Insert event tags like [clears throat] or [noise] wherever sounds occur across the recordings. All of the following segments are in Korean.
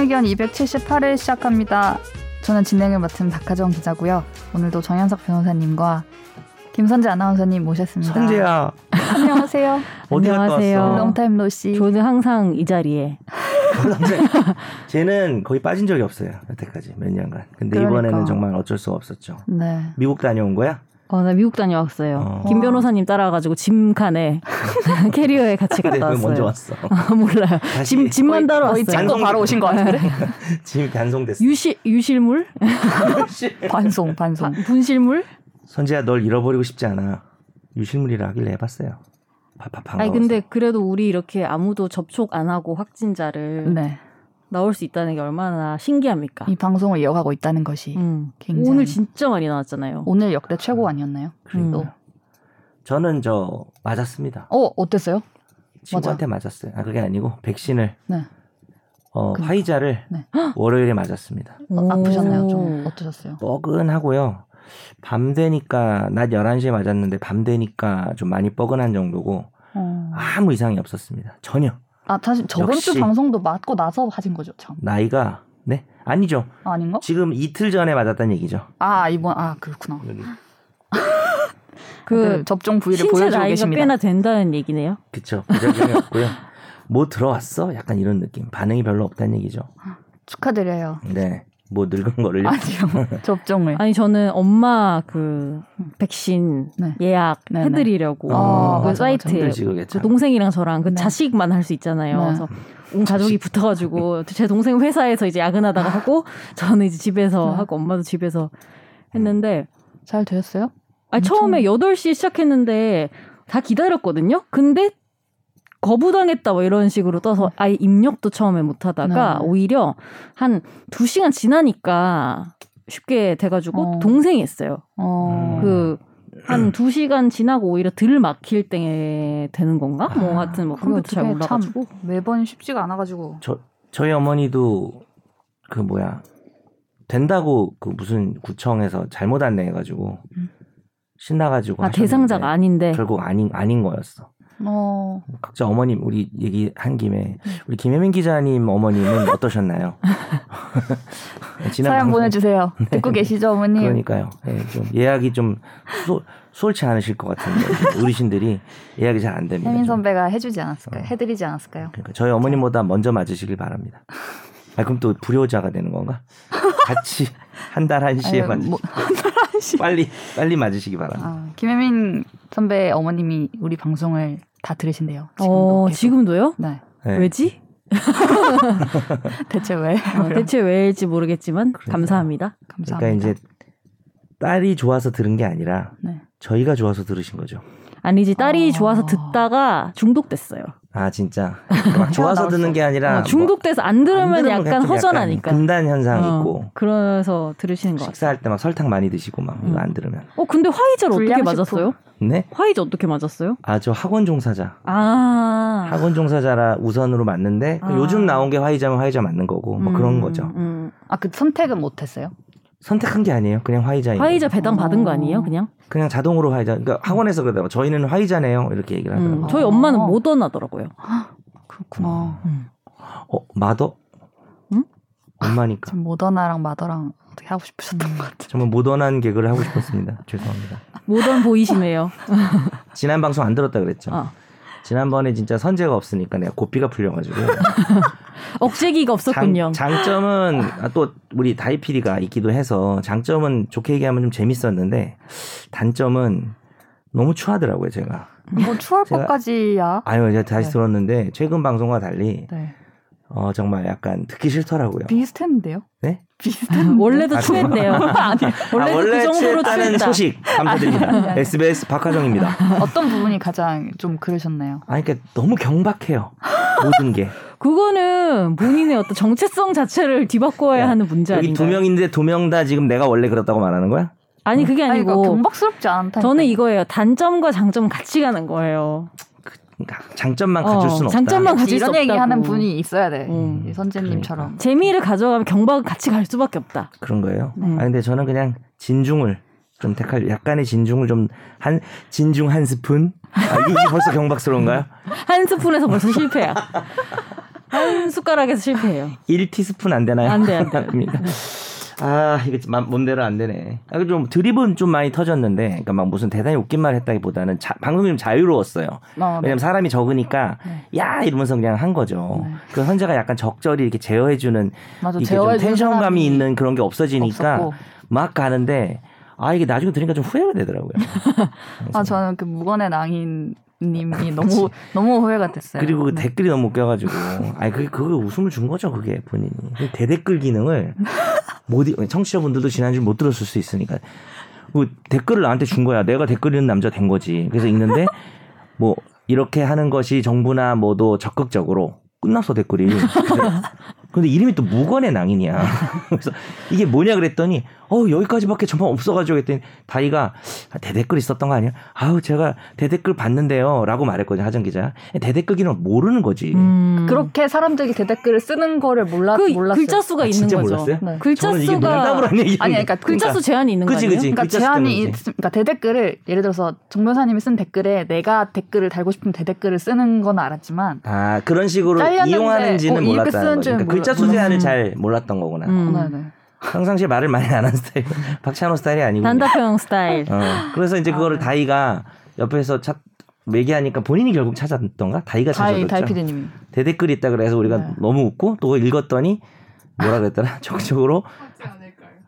의견 278회 시작합니다. 저는 진행을 맡은 박하정 기자고요. 오늘도 정현석 변호사님과 김선재 아나운서님 모셨습니다. 선재야. 안녕하세요. [laughs] 어디 갔다 안녕하세요. 왔어? 롱타임 노씨. 저는 항상 이 자리에 [laughs] 쟤는 거의 빠진 적이 없어요. 여태까지 몇 년간. 근데 그러니까. 이번에는 정말 어쩔 수가 없었죠. 네. 미국 다녀온 거야? 어, 나 미국 다녀왔어요. 어. 김 변호사님 따라가지고 짐칸에 [laughs] 캐리어에 같이 갔다 왜 왔어요. 먼저 왔어? [laughs] 아, 몰라요. 짐 짐만 따로 왔어요. 찍고 바로 오신 것 같은데. [laughs] 지금 단송됐어. 유실 유실물? 반송, 반송. 아, 분실물? 선재야 널 잃어버리고 싶지 않아. 유실물이라 하길래 해봤어요. 바빠 반가워서. 아니 근데 그래도 우리 이렇게 아무도 접촉 안 하고 확진자를 네. 나올 수 있다는 게 얼마나 신기합니까? 이 방송을 이어가고 있다는 것이 음. 굉장히- 오늘 진짜 많이 나왔잖아요. 오늘 역대 최고 아니었나요? 그러니까요. 또. 저는 저 맞았습니다. 어, 어땠어요? 친구한테 맞았어요. 아 그게 아니고 백신을 네. 어, 그러니까. 화이자를 네. 월요일에 맞았습니다. 어, 아프셨나요? 좀 오. 어떠셨어요? 뻐근하고요. 밤 되니까 낮 11시에 맞았는데 밤 되니까 좀 많이 뻐근한 정도고 어. 아무 이상이 없었습니다. 전혀. 아, 다시 저번 주. 방송도 맞고 나서 하신 거죠, 참. 나이가 네? 아니죠. 아, 아닌가? 지금 이틀 전에 맞았다는 얘기죠. 아, 이번 아, 그렇구나. [laughs] 그 접종 부위를 보여주고 나이가 계십니다. 꽤나 된다는 얘기네요. 그쵸. 부작용이 없고요. 뭐 들어왔어? 약간 이런 느낌. 반응이 별로 없다는 얘기죠. 축하드려요. 네. 뭐 늙은 거를요. 아니요. [laughs] 접종을. 아니 저는 엄마 그 백신 네. 예약 네네. 해드리려고 아, 그 맞아, 사이트에 그 참. 동생이랑 저랑 그 네. 자식만 할 수 있잖아요. 네. 그래서 온 가족이 붙어가지고 [laughs] 제 동생 회사에서 이제 야근하다가 하고 저는 이제 집에서 네. 하고 엄마도 집에서 했는데 잘 되었어요? 아니 엄청- 처음에 8시에 시작했는데 다 기다렸거든요. 근데 거부당했다 뭐 이런 식으로 떠서 아예 입력도 처음에 못 하다가 네. 오히려 한 2시간 지나니까 쉽게 돼가지고 어. 동생이 했어요. 어. 음. 그한 2시간 지나고 오히려 들 막힐 때 되는 건가? 뭐 하여튼 뭐 컴퓨터 잘 몰라가지고 참 매번 쉽지가 않아가지고. 저 저희 어머니도 그 뭐야 된다고 그 무슨 구청에서 잘못 안내해가지고 음. 신나가지고 아 하셨는데 대상자가 아닌데 결국 아닌 아닌 거였어. 어. 각자 어머님 우리 얘기 한 김에 음. 우리 김혜민 기자님 어머님은 [laughs] 어떠셨나요? [laughs] 지난 사연 방송- 보내주세요. 듣고 계시죠, 어머님? 그러니까요. 예, 좀 예약이 좀 수, 수월치 않으실 것 같은데 [laughs] 어르신들이 예약이 잘 안 됩니다. 혜민 좀. 선배가 해주지 않았을까요? 어. 해드리지 않았을까요? 그러니까 저희 어머님보다 먼저 맞으시길 바랍니다. 아 그럼 또 불효자가 되는 건가? 같이 한 달 한 시에 아유, 맞으 뭐, 빨리 빨리 맞으시기 바랍니다. 아, 김혜민 선배 어머님이 우리 방송을 다 들으신대요. 지금도 어 계속. 지금도요? 네. 네. 왜지? [laughs] 대체 왜? 어, 대체 왜일지 모르겠지만 그러니까요. 감사합니다. 감사합니다. 그러니까 이제 딸이 좋아서 들은 게 아니라 네. 저희가 좋아서 들으신 거죠. 아니지 딸이 어. 좋아서 듣다가 중독됐어요. 아 진짜 막 [laughs] 좋아서. 듣는 게 아니라 어, 중독돼서 안 뭐, 들으면 안 들으면 약간 좀 허전하니까. 금단 현상 어, 있고 그래서 들으시는 것 같아요. 식사할 때 막 설탕 많이 드시고 막 이거 음. 안 들으면 어 근데 화이자를 어떻게 불량식품. 맞았어요? 네? 화이자 어떻게 맞았어요? 아 저 학원 종사자 아 학원 종사자라 우선으로 맞는데 아. 요즘 나온 게 화이자면 화이자 맞는 거고 뭐 그런 음, 거죠. 음. 아, 그 선택은 못했어요? 선택한 게 아니에요. 그냥 화이자예요. 화이자 배당 받은 거 어. 아니에요? 그냥? 그냥 자동으로 화이자. 그러니까 학원에서 그러더라고. 저희는 화이자네요. 이렇게 얘기를 하더라고요. 음, 저희 어. 엄마는 모더나더라고요. 그렇구나. 음. 어 마더? 응? 엄마니까. 지금 모더나랑 마더랑 어떻게 하고 싶으셨던 것 같아요. 정말 모던한 개그를 하고 싶었습니다. [laughs] 죄송합니다. 모던 보이시네요. 지난 방송 안 들었다 그랬죠. 어. 지난번에 진짜 선제가 없으니까 내가 고삐가 풀려가지고 [laughs] 억제기가 없었군요. 장, 장점은 아, 또 우리 다이피디가 있기도 해서 장점은 좋게 얘기하면 좀 재밌었는데 단점은 너무 추하더라고요 제가. 뭐 추할 제가- 것까지야. 아유 제가 다시 네. 들었는데 최근 방송과 달리 네. 어 정말 약간 듣기 싫더라고요. 비슷했는데요? 네? 비슷한. 원래도 아, 추했대요. 아니, 원래도 아, 원래 그 정도로 취했다는 추했다. 소식 감사드립니다. 아니, 아니, 아니. SBS 박하정입니다. [laughs] 어떤 부분이 가장 좀 그러셨나요? 아니 그러니까 너무 경박해요. 모든 게 [laughs] 그거는 본인의 어떤 정체성 자체를 뒤바꿔야 야, 하는 문제 여기 아닌가요? 두 명인데 두 명 다 지금 내가 원래 그렇다고 말하는 거야? 아니 그게 아니, 아니고 그러니까 경박스럽지 않다. 저는 이거예요. 단점과 장점 같이 가는 거예요. 그러니까 장점만 가질 어, 수는 없다. 장점만 가질 수 이런 얘기 없다고. 하는 분이 있어야 돼. 음. 이 선재님처럼. 재미를 가져가면 경박은 같이 갈 수밖에 없다. 그런 거예요. 네. 아 근데 저는 그냥 진중을 좀 택할 약간의 진중을 좀 한 진중 한 스푼. 아, 이게 벌써 경박스러운가요? [laughs] 한 스푼에서 벌써 실패야. [laughs] 한 숟가락에서 실패해요. 1티스푼 안 되나요? 안 돼, 안 돼. [laughs] 아, 이게 맘- 몸대로 안 되네. 아, 좀 드립은 좀 많이 터졌는데, 그러니까 막 무슨 대단히 웃긴 말 했다기보다는 자, 방송이 좀 자유로웠어요. 어, 네. 왜냐면 사람이 적으니까 네. 야 이러면서 그냥 한 거죠. 네. 그 현재가 약간 적절히 이렇게 제어해주는 맞아, 이게 좀 텐션감이 있는 그런 게 없어지니까 없었고. 막 가는데 아 이게 나중에 들으니까 좀 후회가 되더라고요. [laughs] 아 저는 그 무건의 낭인 님이 [laughs] 너무 너무 후회가 됐어요. 그리고 그 네. 댓글이 너무 웃겨가지고 아니 그게 그게 웃음을 준 거죠 그게 본인이 그 대댓글 기능을 [laughs] 못 읽- 청취자분들도 지난주 못 들었을 수 있으니까. 그 댓글을 나한테 준 거야. 내가 댓글 읽는 남자 된 거지. 그래서 읽는데 뭐 이렇게 하는 것이 정부나 뭐도 적극적으로 끝났어 댓글이. 근데 이름이 또 무건의 낭인이야. [laughs] 그래서 이게 뭐냐 그랬더니 어 여기까지밖에 전반 없어가지고 했더니 다이가 아, 대댓글 있었던 거 아니야 아우 제가 대댓글 봤는데요라고 말했거든요 하정 기자 대댓글 기능 모르는 거지 음. 그렇게 사람들이 대댓글을 쓰는 거를 몰라 그 몰랐어요. 글자 수가 아, 있는 진짜 거죠. 몰랐어요? 네. 글자 저는 이게 수가 아니 그러니까 글자 수 제한이 있는 그치, 거 아니에요? 그치. 그러니까 글자 제한이 있. 그러니까 대댓글을 예를 들어서 정 변사님이 쓴 댓글에 내가 댓글을 달고 싶으면 대댓글을 쓰는 건 알았지만 아 그런 식으로 이용하는지는 어, 몰랐다는 거죠. 그러니까 글자 수 제한을 음. 잘 몰랐던 거구나. 음. 네네. 평상시에 말을 많이 안 하는 스타일, [laughs] 박찬호 스타일이 아니고. 단답형 스타일. 어, 그래서 이제 아, 그거를 네. 다이가 옆에서 찾 얘기하니까 본인이 결국 찾았던가? 다이가 다이 찾아줬죠. 다이 PD님이 대댓글이 있다 그래서 우리가 네. 너무 웃고 또 읽었더니 뭐라 그랬더라? [laughs] 적극적으로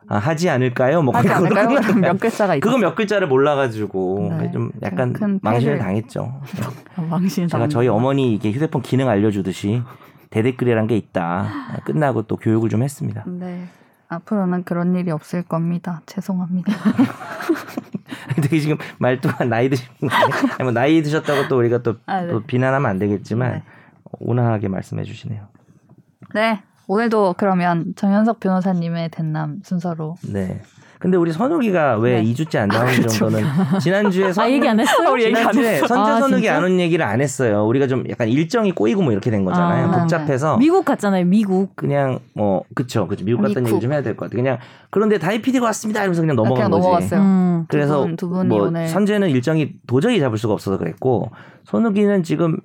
아, 하지 않을까요? 뭐 하지 않을까요? 몇 글자가. 그거 몇 글자를 몰라가지고 네. 좀 약간 큰 망신을 패를- 당했죠. [laughs] 망신 제가 저희 어머니 이게 휴대폰 기능 알려주듯이 대댓글이란 게 있다. 끝나고 또 교육을 좀 했습니다. 네. 앞으로는 그런 일이 없을 겁니다. 죄송합니다. [laughs] 되게 지금 말투가 나이 드신 거 아니에요? 아니, 뭐 나이 드셨다고 또 우리가 또, 아, 네. 또 비난하면 안 되겠지만 네. 온화하게 말씀해 주시네요. 네. 오늘도 그러면 정현석 변호사님의 대남 순서로 네. 근데 우리 선욱이가 왜 네. 2주째 안 나오는 그렇죠. 정도는 [laughs] 지난주에 선 아 얘기 안 했어요? 우리 얘기 안 지난주에 선재 아, 선욱이 진짜? 안온 얘기를 안 했어요. 우리가 좀 약간 일정이 꼬이고 뭐 이렇게 된 거잖아요. 아, 복잡해서 미국 갔잖아요. 미국. 그냥 뭐 그쵸 그쵸 미국 갔다는. 얘기 좀 해야 될 것 같아. 그냥 그런데 다이 PD가 왔습니다 이러면서 그냥 넘어간 그냥 거지. 넘어갔어요. 음. 그래서 두 분, 두 뭐 오늘 선재는 일정이 도저히 잡을 수가 없어서 그랬고 선욱이는 지금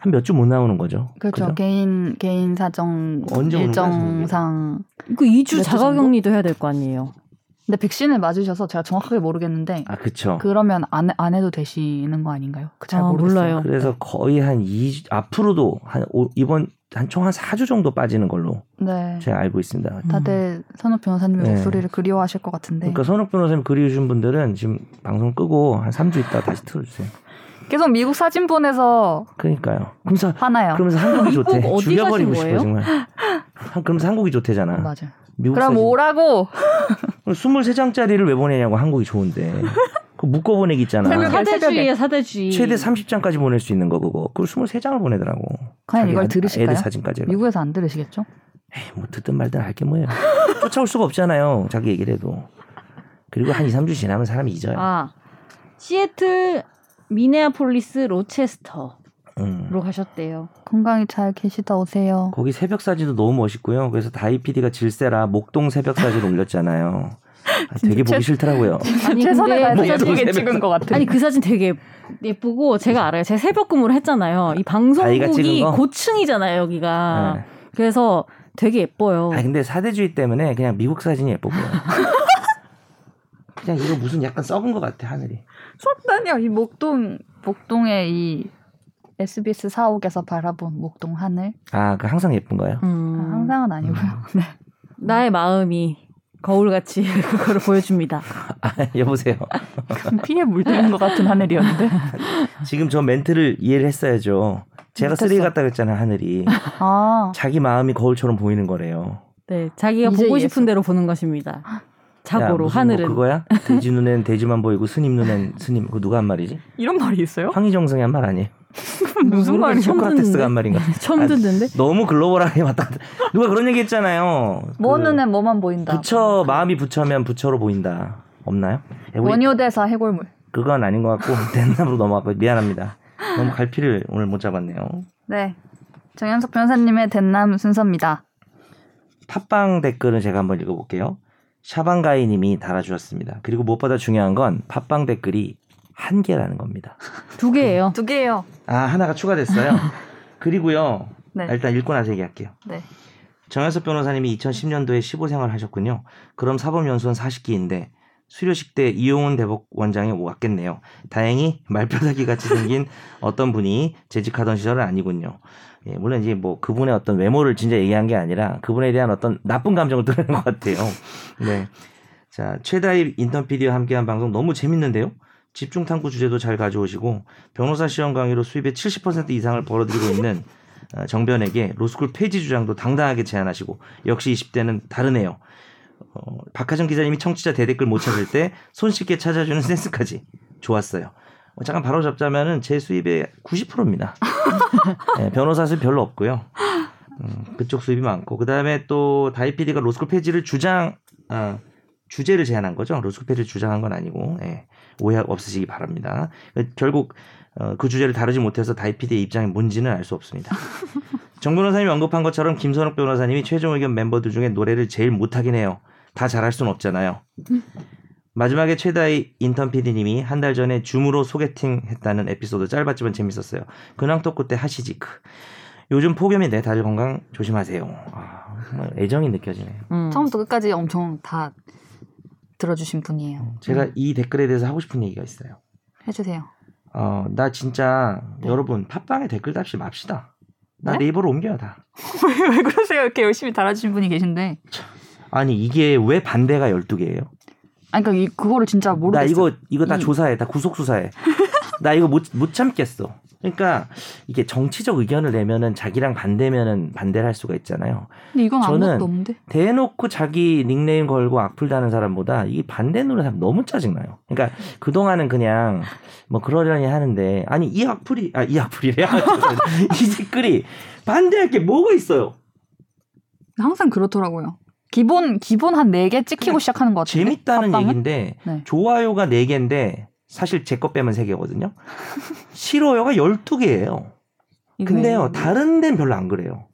한몇주못 나오는 거죠. 그렇죠. 그죠? 개인 개인 사정 언제 오는 거야, 일정상 그 2주 몇주 자가 격리도 해야 될 거 아니에요. 근데 백신을 맞으셔서 제가 정확하게 모르겠는데 아 그쵸. 그러면 안, 안 해도 되시는 거 아닌가요? 그잘 아. 몰라요. 그래서 거의 한 2주 앞으로도 한 오- 이번 한총한 4주 정도 빠지는 걸로 네. 제가 알고 있습니다. 다들 선욱 변호사님의 네. 목소리를 그리워하실 것 같은데 그러니까 선욱 변호사님 그리우신 분들은 지금 방송 끄고 한 3주 있다 다시 틀어주세요. 계속 미국 사진 보내서 그러니까요. 그러면서 화나요. 그러면서 한국이 [laughs] 좋대. 어디 죽여버리고 가신 싶어 거예요? 정말. 한- 그러면서 한국이 좋대잖아. 맞아. 미국 그럼 사진. 오라고 [laughs] 23장짜리를 왜 보내냐고 한국이 좋은데. 그 묶어 보내기 있잖아. 새벽에. 사대주의에 사대주의. 최대 30장까지 보낼 수 있는 거 그거. 그걸 23장을 보내더라고. 과연 이걸 아- 들으실까요? 애들 사진까지. 미국에서 안 들으시겠죠? 에이, 뭐 듣든 말든 할 게 뭐예요. 쫓아올 수가 없잖아요. 자기 얘기를 해도. 그리고 한 2, 3주 지나면 사람이 잊어요. 아 시애틀 미네아폴리스 로체스터로 음. 가셨대요. 건강히 잘 계시다 오세요. 거기 새벽 사진도 너무 멋있고요. 그래서 다이 PD가 질세라 목동 새벽 사진 올렸잖아요. [laughs] 아, 되게 보기 최- 싫더라고요. 아니 최선을 근데 다해서 찍은 것 같아. 아니 그 사진 되게 예쁘고 제가 알아요. 제가 새벽 근무를 했잖아요. 이 방송국이 거? 고층이잖아요 여기가. 네. 그래서 되게 예뻐요. 아 근데 사대주의 때문에 그냥 미국 사진이 예뻐 보여. [laughs] 그냥 이거 무슨 약간 썩은 것 같아 하늘이. 속다니요. 이 목동 목동의 이 SBS 사옥에서 바라본 목동 하늘 아, 그 항상 예쁜 거예요. 음, 항상은 아니고요. [laughs] 네. 나의 마음이 거울같이 [laughs] 그거를 보여줍니다. 아, 여보세요. 피에 물드는 것 같은 하늘이었는데. [laughs] 지금 저 멘트를 이해를 했어야죠. 제가. 쓰레기 같다 그랬잖아요, 하늘이. 아 자기 마음이 거울처럼 보이는 거래요. 네, 자기가 보고 이해했어. 싶은 대로 보는 것입니다. 야, 자고로 무슨 하늘은 뭐 그거야? 돼지 눈엔 돼지만 보이고 스님 눈엔 스님. 그거 누가 한 말이지? 이런 말이 있어요? 황희정성이 한 말 아니에요? 무슨? 처음 소크라테스가 한 말인가? [laughs] 처음 아, 듣는데 너무 글로벌하게 왔다 갔다. 누가 그런 얘기 했잖아요. 뭐 그 눈엔 뭐만 보인다. 부처 마음이 부처면 부처로 보인다. 없나요? 원효대사 해골물. 그건 아닌 것 같고 [laughs] 대남으로 넘어갔고 미안합니다. 너무 갈피를 오늘 못 잡았네요. 네. 정현석 변호사님의 den남 순서입니다. 팟빵 댓글은 제가 한번 읽어볼게요. 샤방가이 님이 달아주셨습니다. 그리고 무엇보다 중요한 건 팟빵 댓글이 한 개라는 겁니다. 두 개예요. 두 개예요. 아 하나가 추가됐어요. [laughs] 그리고요 네. 아, 일단 읽고 나서 얘기할게요. 네. 정현석 변호사님이 2010년도에 15생활 하셨군요. 그럼 사법연수원 40기인데 수료식 때 이용훈 대법 원장이 왔겠네요. 다행히 말뼈다귀 같이 생긴 [laughs] 어떤 분이 재직하던 시절은 아니군요. 예, 물론 이제 뭐 그분의 어떤 외모를 진짜 얘기한 게 아니라 그분에 대한 어떤 나쁜 감정을 [laughs] 드러낸 것 같아요. 네. 자, 최다입 인턴 PD와 함께한 방송 너무 재밌는데요. 집중 탐구 주제도 잘 가져오시고 변호사 시험 강의로 수입의 70% 이상을 벌어들이고 있는 어, 정변에게 로스쿨 폐지 주장도 당당하게 제안하시고 역시 20대는 다르네요. 어, 박하정 기자님이 청취자 대댓글 못 찾을 때 손쉽게 찾아주는 [laughs] 센스까지 좋았어요. 어, 잠깐 바로 잡자면은 제 수입의 90%입니다. [laughs] 네, 변호사 수입 별로 없고요. 음, 그쪽 수입이 많고 그 다음에 또 다이 PD가 로스쿨 폐지를 주장 아, 주제를 제안한 거죠. 로스쿨 폐지를 주장한 건 아니고 예, 오해 없으시기 바랍니다. 결국 어, 그 주제를 다루지 못해서 다이 PD의 입장이 뭔지는 알 수 없습니다. 정 변호사님이 언급한 것처럼 김선욱 변호사님이 최종 의견 멤버들 중에 노래를 제일 못하긴 해요. 다 잘할 수는 없잖아요. 마지막에 최다희 인턴 PD님이 한 달 전에 줌으로 소개팅 했다는 에피소드 짧았지만 재밌었어요. 근황 토크 때 하시지. 크. 요즘 폭염인데 다들 건강 조심하세요. 아, 정말 애정이 느껴지네요. 음. 처음부터 끝까지 엄청 다 들어주신 분이에요. 제가 이 댓글에 대해서 하고 싶은 얘기가 있어요. 해주세요. 어, 나 진짜 네. 여러분 팟빵에 댓글 답시 맙시다. 나 네? 네이버로 옮겨요 다. 왜, 왜 그러세요? 이렇게 열심히 달아주신 분이 계신데. 아니 이게 왜 반대가 12개예요? 아니, 그러니까 이, 그거를 진짜 모르겠어요. 나 이거 이거 다 이- 조사해. 다 구속 수사해. 나 이거 못 못 참겠어. 그러니까 이게 정치적 의견을 내면은 자기랑 반대면은 반대를 할 수가 있잖아요. 근데 이건 저는 없는데. 대놓고 자기 닉네임 걸고 악플 다는 사람보다 이 반대 노래 사람 너무 짜증나요. 그러니까 그 동안은 그냥 뭐 그러려니 하는데 아니 이 악플이 아 이 악플이래. [laughs] 이 댓글이 반대할 게 뭐가 있어요? 항상 그렇더라고요. 기본, 기본 한 4개 찍히고 시작하는 것 같은데. 재밌다는 팟빵은? 얘기인데 네. 좋아요가 4개인데 사실 제 거 빼면 3개거든요. 싫어요가 12개예요. 이게 근데요, 왜- 다른 데는 별로 안 그래요.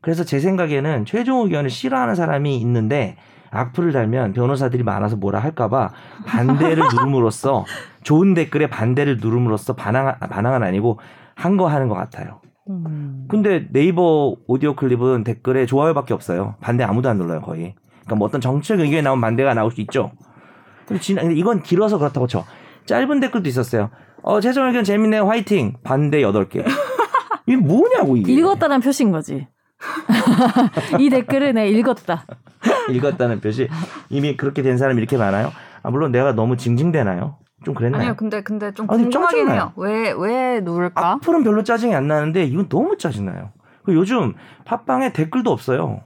그래서 제 생각에는 최종 의견을 싫어하는 사람이 있는데 악플을 달면 변호사들이 많아서 뭐라 할까봐 반대를 [laughs] 누름으로써 좋은 댓글에 반대를 누름으로써 반항, 반항은 아니고 한 거 하는 것 같아요. 음. 근데 네이버 오디오 클립은 댓글에 좋아요밖에 없어요. 반대 아무도 안 눌러요, 거의. 그러니까 뭐 어떤 정치적 의견이 나오면 반대가 나올 수 있죠. 근데 진- 근데 이건 길어서 그렇다고 쳐. 짧은 댓글도 있었어요. 어, 최종 의견 재밌네요. 화이팅. 반대 8개. [laughs] 이게 뭐냐고, 이게. 읽었다는 표시인 거지. [laughs] 이 댓글을 내 읽었다. [laughs] 읽었다는 표시. 이미 그렇게 된 사람이 이렇게 많아요? 아, 물론 내가 너무 징징대나요? 좀 그랬나요? 아니요, 근데, 근데 좀 아니, 궁금하긴. 해요. 왜, 왜 누를까? 악플은 별로 짜증이 안 나는데 이건 너무 짜증나요. 그 요즘 팟빵에 댓글도 없어요.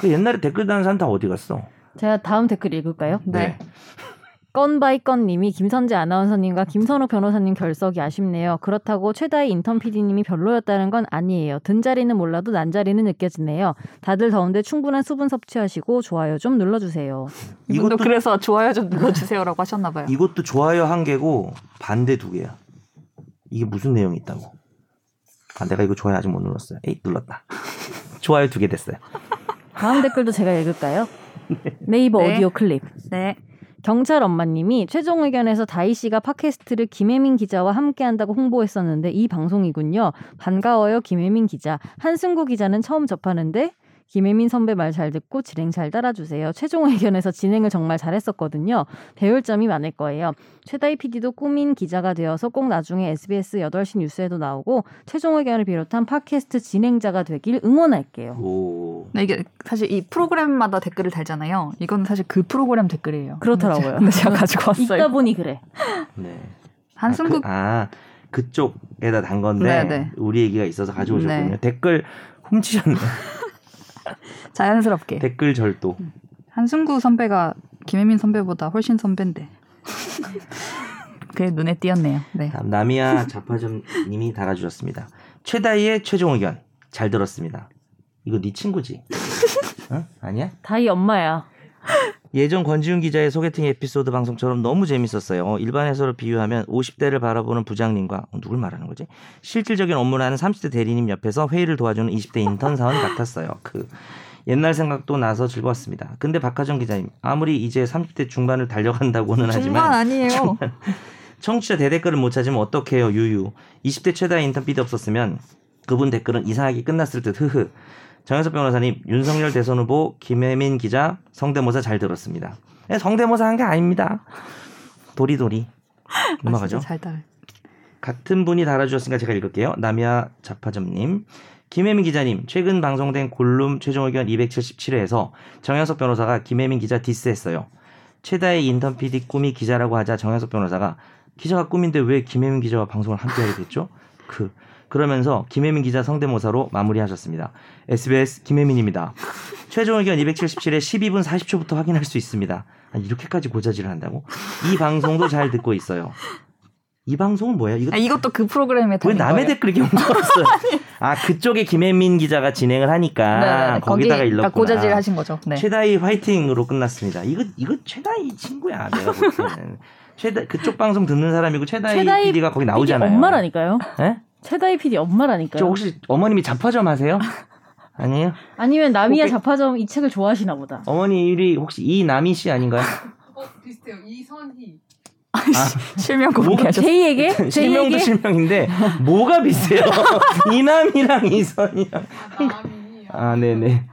그 옛날에 댓글 다는 사람 다 어디 갔어? 제가 다음 댓글 읽을까요? 네. 건바이 건님이 김선재 아나운서님과 김선욱 변호사님 결석이 아쉽네요. 그렇다고 최다희 인턴 PD님이 별로였다는 건 아니에요. 든 자리는 몰라도 난 자리는 느껴지네요. 다들 더운데 충분한 수분 섭취하시고 좋아요 좀 눌러주세요. 이분도 이것도- 그래서 좋아요 좀 눌러주세요라고 하셨나봐요. 이것도 좋아요 한 개고 반대 두 개야. 이게 무슨 내용이 있다고? 아, 내가 이거 좋아요 아직 못 눌렀어요. 에이, 눌렀다. [laughs] 좋아요 두 개 됐어요. 다음 댓글도 제가 읽을까요? [laughs] 네이버 네. 오디오 클립. 네. 경찰 엄마님이 최종 의견에서 다희 씨가 팟캐스트를 김혜민 기자와 함께한다고 홍보했었는데 이 방송이군요. 반가워요 김혜민 기자. 한승구 기자는 처음 접하는데 김혜민 선배 말 잘 듣고 진행 잘 따라주세요. 최종 의견에서 진행을 정말 잘했었거든요. 배울 점이 많을 거예요. 최다희 PD도 꾸민 기자가 되어서 꼭 나중에 SBS 8시 뉴스에도 나오고 최종 의견을 비롯한 팟캐스트 진행자가 되길 응원할게요. 오. 네, 이게 사실 이 프로그램마다 댓글을 달잖아요. 이건 사실 그 프로그램 댓글이에요. 그렇더라고요. 근데 [laughs] 제가 가지고 왔어요. 읽다 보니 그래. 네. 한승국 아, 그, 아 그쪽에다 단 건데 네, 네. 우리 얘기가 있어서 가져오셨군요. 네. 댓글 훔치셨네. [laughs] 자연스럽게 댓글 절도. 한승구 선배가 김혜민 선배보다 훨씬 선배인데. [laughs] 그게 눈에 띄었네요. 네. 다음 나미야 자파점님이 [laughs] 달아주셨습니다. 최다희의 최종 의견 잘 들었습니다. 이거 네 친구지? 어? 아니야? 다희 엄마야. 예전 권지훈 기자의 소개팅 에피소드 방송처럼 너무 재밌었어요. 어, 일반 회사로 비유하면 50대를 바라보는 부장님과 어, 누굴 말하는 거지? 실질적인 업무를 하는 30대 대리님 옆에서 회의를 도와주는 20대 인턴 사원 같았어요. 그 옛날 생각도 나서 즐거웠습니다. 근데 박하정 기자님 아무리 이제 30대 중반을 달려간다고는 중반 하지만 아니에요. [laughs] 청취자 대댓글을 못 찾으면 어떡해요 유유 20대 최다 인턴 PD 없었으면 그분 댓글은 이상하게 끝났을 듯 흐흐. 정현석 변호사님, 윤석열 대선 후보 김혜민 기자 성대모사 잘 들었습니다. 네, 성대모사 한 게 아닙니다. 도리도리. [laughs] 넘어가죠. 아, 잘. 같은 분이 달아주셨으니까 제가 읽을게요. 남야 자파점님. 김혜민 기자님, 최근 방송된 골룸 최종 의견 277회에서 정현석 변호사가 김혜민 기자 디스했어요. 최다의 인턴 PD 꿈이 기자라고 하자 정현석 변호사가 기자가 꿈인데 왜 김혜민 기자와 방송을 함께 하게 됐죠? 그 그러면서 김혜민 기자 성대모사로 마무리하셨습니다. SBS 김혜민입니다. 최종 의견 277에 12분 40초부터 확인할 수 있습니다. 아, 이렇게까지 고자질을 한다고? 이 방송도 잘 듣고 있어요. 이 방송은 뭐예요? 이거 아, 이것도 그 프로그램에 왜 남의 거예요. 댓글 이렇게 옮겨왔어요? [laughs] 아 그쪽에 김혜민 기자가 진행을 하니까 네네네. 거기다가 거기, 일렀구나. 고자질 하신 거죠. 네. 최다희 화이팅으로 끝났습니다. 이거 이거 최다희 친구야 내가 볼 때는. 최다 그쪽 방송 듣는 사람이고 최다희 최다희 PD가 거기 나오잖아요. 엄마라니까요. 예? 최다희 PD 엄마라니까요. 저 혹시 어머님이 자파점 하세요? [laughs] 아니에요? 아니면 남이야 혹시- 자파점 이 책을 좋아하시나 보다. 어머니 이리 혹시 이남희 씨 아닌가요? [laughs] 어 비슷해요. 이선희. 실명 뭐가 공개하셨어요. 제이에게 [laughs] 실명도 제이에게 실명인데 뭐가 비슷해요? 이남이랑 이선이랑. 아. 아 네네.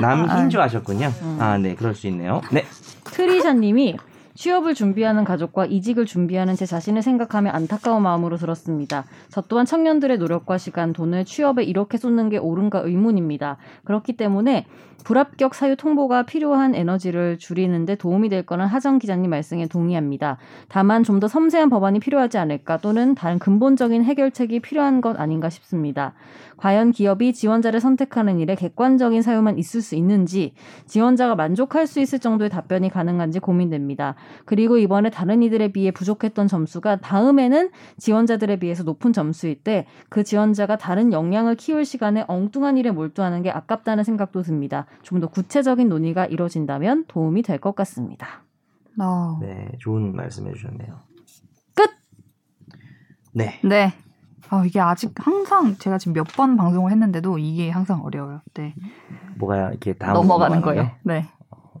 남흰 줄 아셨군요. 음. 아네 그럴 수 있네요. 네. 트리샤님이 취업을 준비하는 가족과 이직을 준비하는 제 자신을 생각하며 안타까운 마음으로 들었습니다. 저 또한 청년들의 노력과 시간, 돈을 취업에 이렇게 쏟는 게 옳은가 의문입니다. 그렇기 때문에 불합격 사유 통보가 필요한 에너지를 줄이는데 도움이 될 거는 하정 기자님 말씀에 동의합니다. 다만 좀 더 섬세한 법안이 필요하지 않을까 또는 다른 근본적인 해결책이 필요한 것 아닌가 싶습니다. 과연 기업이 지원자를 선택하는 일에 객관적인 사유만 있을 수 있는지 지원자가 만족할 수 있을 정도의 답변이 가능한지 고민됩니다. 그리고 이번에 다른 이들에 비해 부족했던 점수가 다음에는 지원자들에 비해서 높은 점수일 때 그 지원자가 다른 역량을 키울 시간에 엉뚱한 일에 몰두하는 게 아깝다는 생각도 듭니다. 좀 더 구체적인 논의가 이루어진다면 도움이 될 것 같습니다. 어. 네 좋은 말씀해 주셨네요. 끝! 네. 네. 아, 이게 아직 항상 제가 지금 몇 번 방송을 했는데도 이게 항상 어려워요. 네. 뭐가 이렇게 다음 넘어가는 넘어가는 거예요. 게? 네.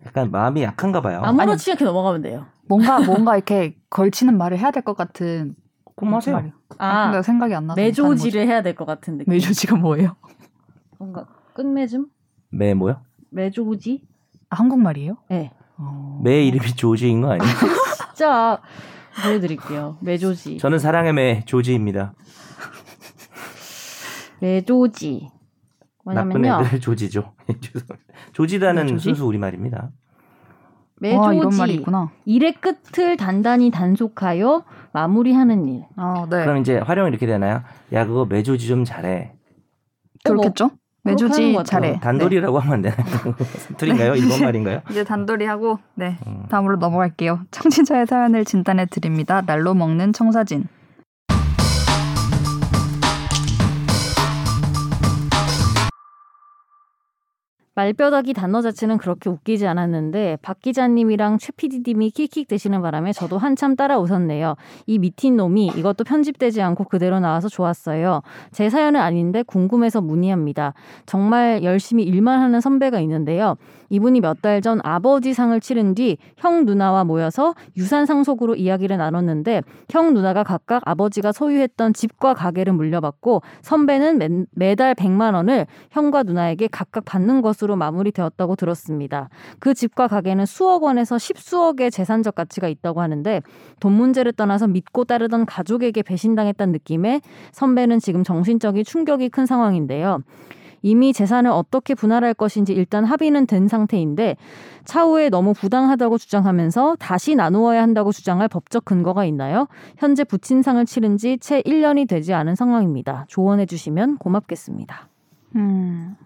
약간 마음이 약한가 봐요. 아무렇지 않게 넘어가면 돼요. 뭔가 뭔가 이렇게 걸치는 말을 해야 될 것 같은 그럼 하세요. 말이에요. 아, 근데 생각이 안 나서 매조지를 해야 될 것 같은 느낌. 매조지가 뭐예요? 뭔가 끝맺음? 매 뭐요? 매조지? 아, 한국말이에요? 네. 어. 매 이름이 조지인 거 아니에요? [laughs] 진짜 보여드릴게요. 매조지. 저는 사랑의 매 조지입니다. 매조지. 나쁜 뭐냐면요. 애들 조지죠. [laughs] 죄송합니다. 조지다는 매 조지? 순수 우리 말입니다. 와, 이런 말이 매조지. 있구나. 일의 끝을 단단히 단속하여 마무리하는 일. 아, 네. 그럼 이제 활용이 이렇게 되나요? 야 그거 매조지 좀 잘해. 그렇겠죠? 그렇게 하는 매조지. 잘해. 어, 단돌이라고 하면 안 되나요? [laughs] 사투리인가요? 일본 말인가요? 네. 이제 단돌이 하고 네. 음. 다음으로 넘어갈게요. 청취자의 사연을 진단해 드립니다. 날로 먹는 청사진. 말뼈닥이 단어 자체는 그렇게 웃기지 않았는데 박 기자님이랑 최 PD님이 킥킥 대시는 바람에 저도 한참 따라 웃었네요. 이 미친 놈이 이것도 편집되지 않고 그대로 나와서 좋았어요. 제 사연은 아닌데 궁금해서 문의합니다. 정말 열심히 일만 하는 선배가 있는데요. 이분이 몇 달 전 아버지 상을 치른 뒤 형 누나와 모여서 유산 상속으로 이야기를 나눴는데 형 누나가 각각 아버지가 소유했던 집과 가게를 물려받고 선배는 매, 매달 100만 원을 형과 누나에게 각각 받는 것으로 마무리되었다고 들었습니다. 그 집과 가게는 수억 원에서 십수억의 재산적 가치가 있다고 하는데 돈 문제를 떠나서 믿고 따르던 가족에게 배신당했다는 느낌에 선배는 지금 정신적인 충격이 큰 상황인데요. 이미 재산을 어떻게 분할할 것인지 일단 합의는 된 상태인데 차후에 너무 부당하다고 주장하면서 다시 나누어야 한다고 주장할 법적 근거가 있나요? 현재 부친상을 치른 지 채 1년이 되지 않은 상황입니다. 조언해 주시면 고맙겠습니다. 음.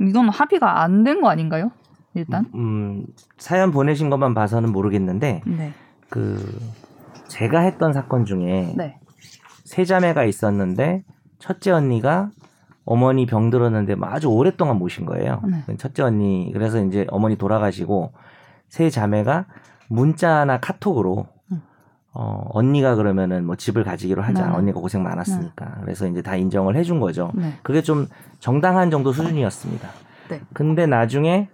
이건 합의가 안 된 거 아닌가요? 일단. 음, 사연 보내신 것만 봐서는 모르겠는데 네. 그 제가 했던 사건 중에 네. 세 자매가 있었는데 첫째 언니가 어머니 병 들었는데 뭐 아주 오랫동안 모신 거예요. 네. 첫째 언니 그래서 이제 어머니 돌아가시고 세 자매가 문자나 카톡으로 음. 어, 언니가 그러면은 뭐 집을 가지기로 하자. 네. 언니가 고생 많았으니까. 그래서 이제 다 인정을 해준 거죠. 네. 그게 좀 정당한 정도 수준이었습니다. 네. 근데 나중에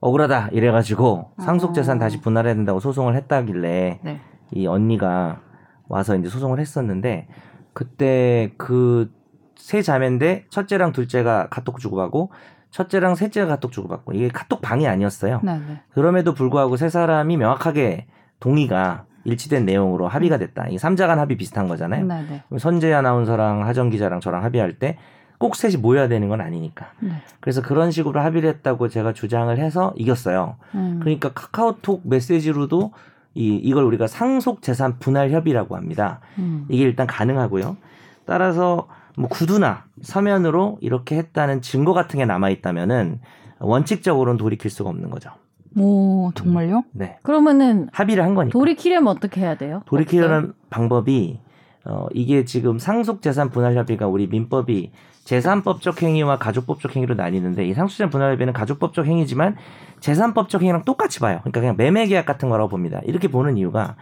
억울하다 이래가지고 상속재산 아. 다시 분할해야 된다고 소송을 했다길래 네. 이 언니가 와서 이제 소송을 했었는데 그때 그 세 자매인데 첫째랑 둘째가 카톡 주고받고 첫째랑 셋째가 카톡 주고받고 이게 카톡 방이 아니었어요. 네, 네. 그럼에도 불구하고 세 사람이 명확하게 동의가 일치된 내용으로 합의가 됐다. 이 삼자간 합의 비슷한 거잖아요. 네, 네. 그럼 선재 아나운서랑 하정 기자랑 저랑 합의할 때 꼭 셋이 모여야 되는 건 아니니까. 네. 그래서 그런 식으로 합의를 했다고 제가 주장을 해서 이겼어요. 음. 그러니까 카카오톡 메시지로도 이 이걸 우리가 상속 재산 분할 협의라고 합니다. 음. 이게 일단 가능하고요. 따라서 뭐 구두나 서면으로 이렇게 했다는 증거 같은 게 남아 있다면은 원칙적으로는 돌이킬 수가 없는 거죠. 오, 정말요? 네. 그러면은 합의를 한 거니까. 돌이키려면 어떻게 해야 돼요? 돌이키려는 방법이 어 이게 지금 상속 재산 분할 협의가 우리 민법이 재산법적 행위와 가족법적 행위로 나뉘는데 이 상속 재산 분할 협의는 가족법적 행위지만 재산법적 행위랑 똑같이 봐요. 그러니까 그냥 매매 계약 같은 거라고 봅니다. 이렇게 보는 이유가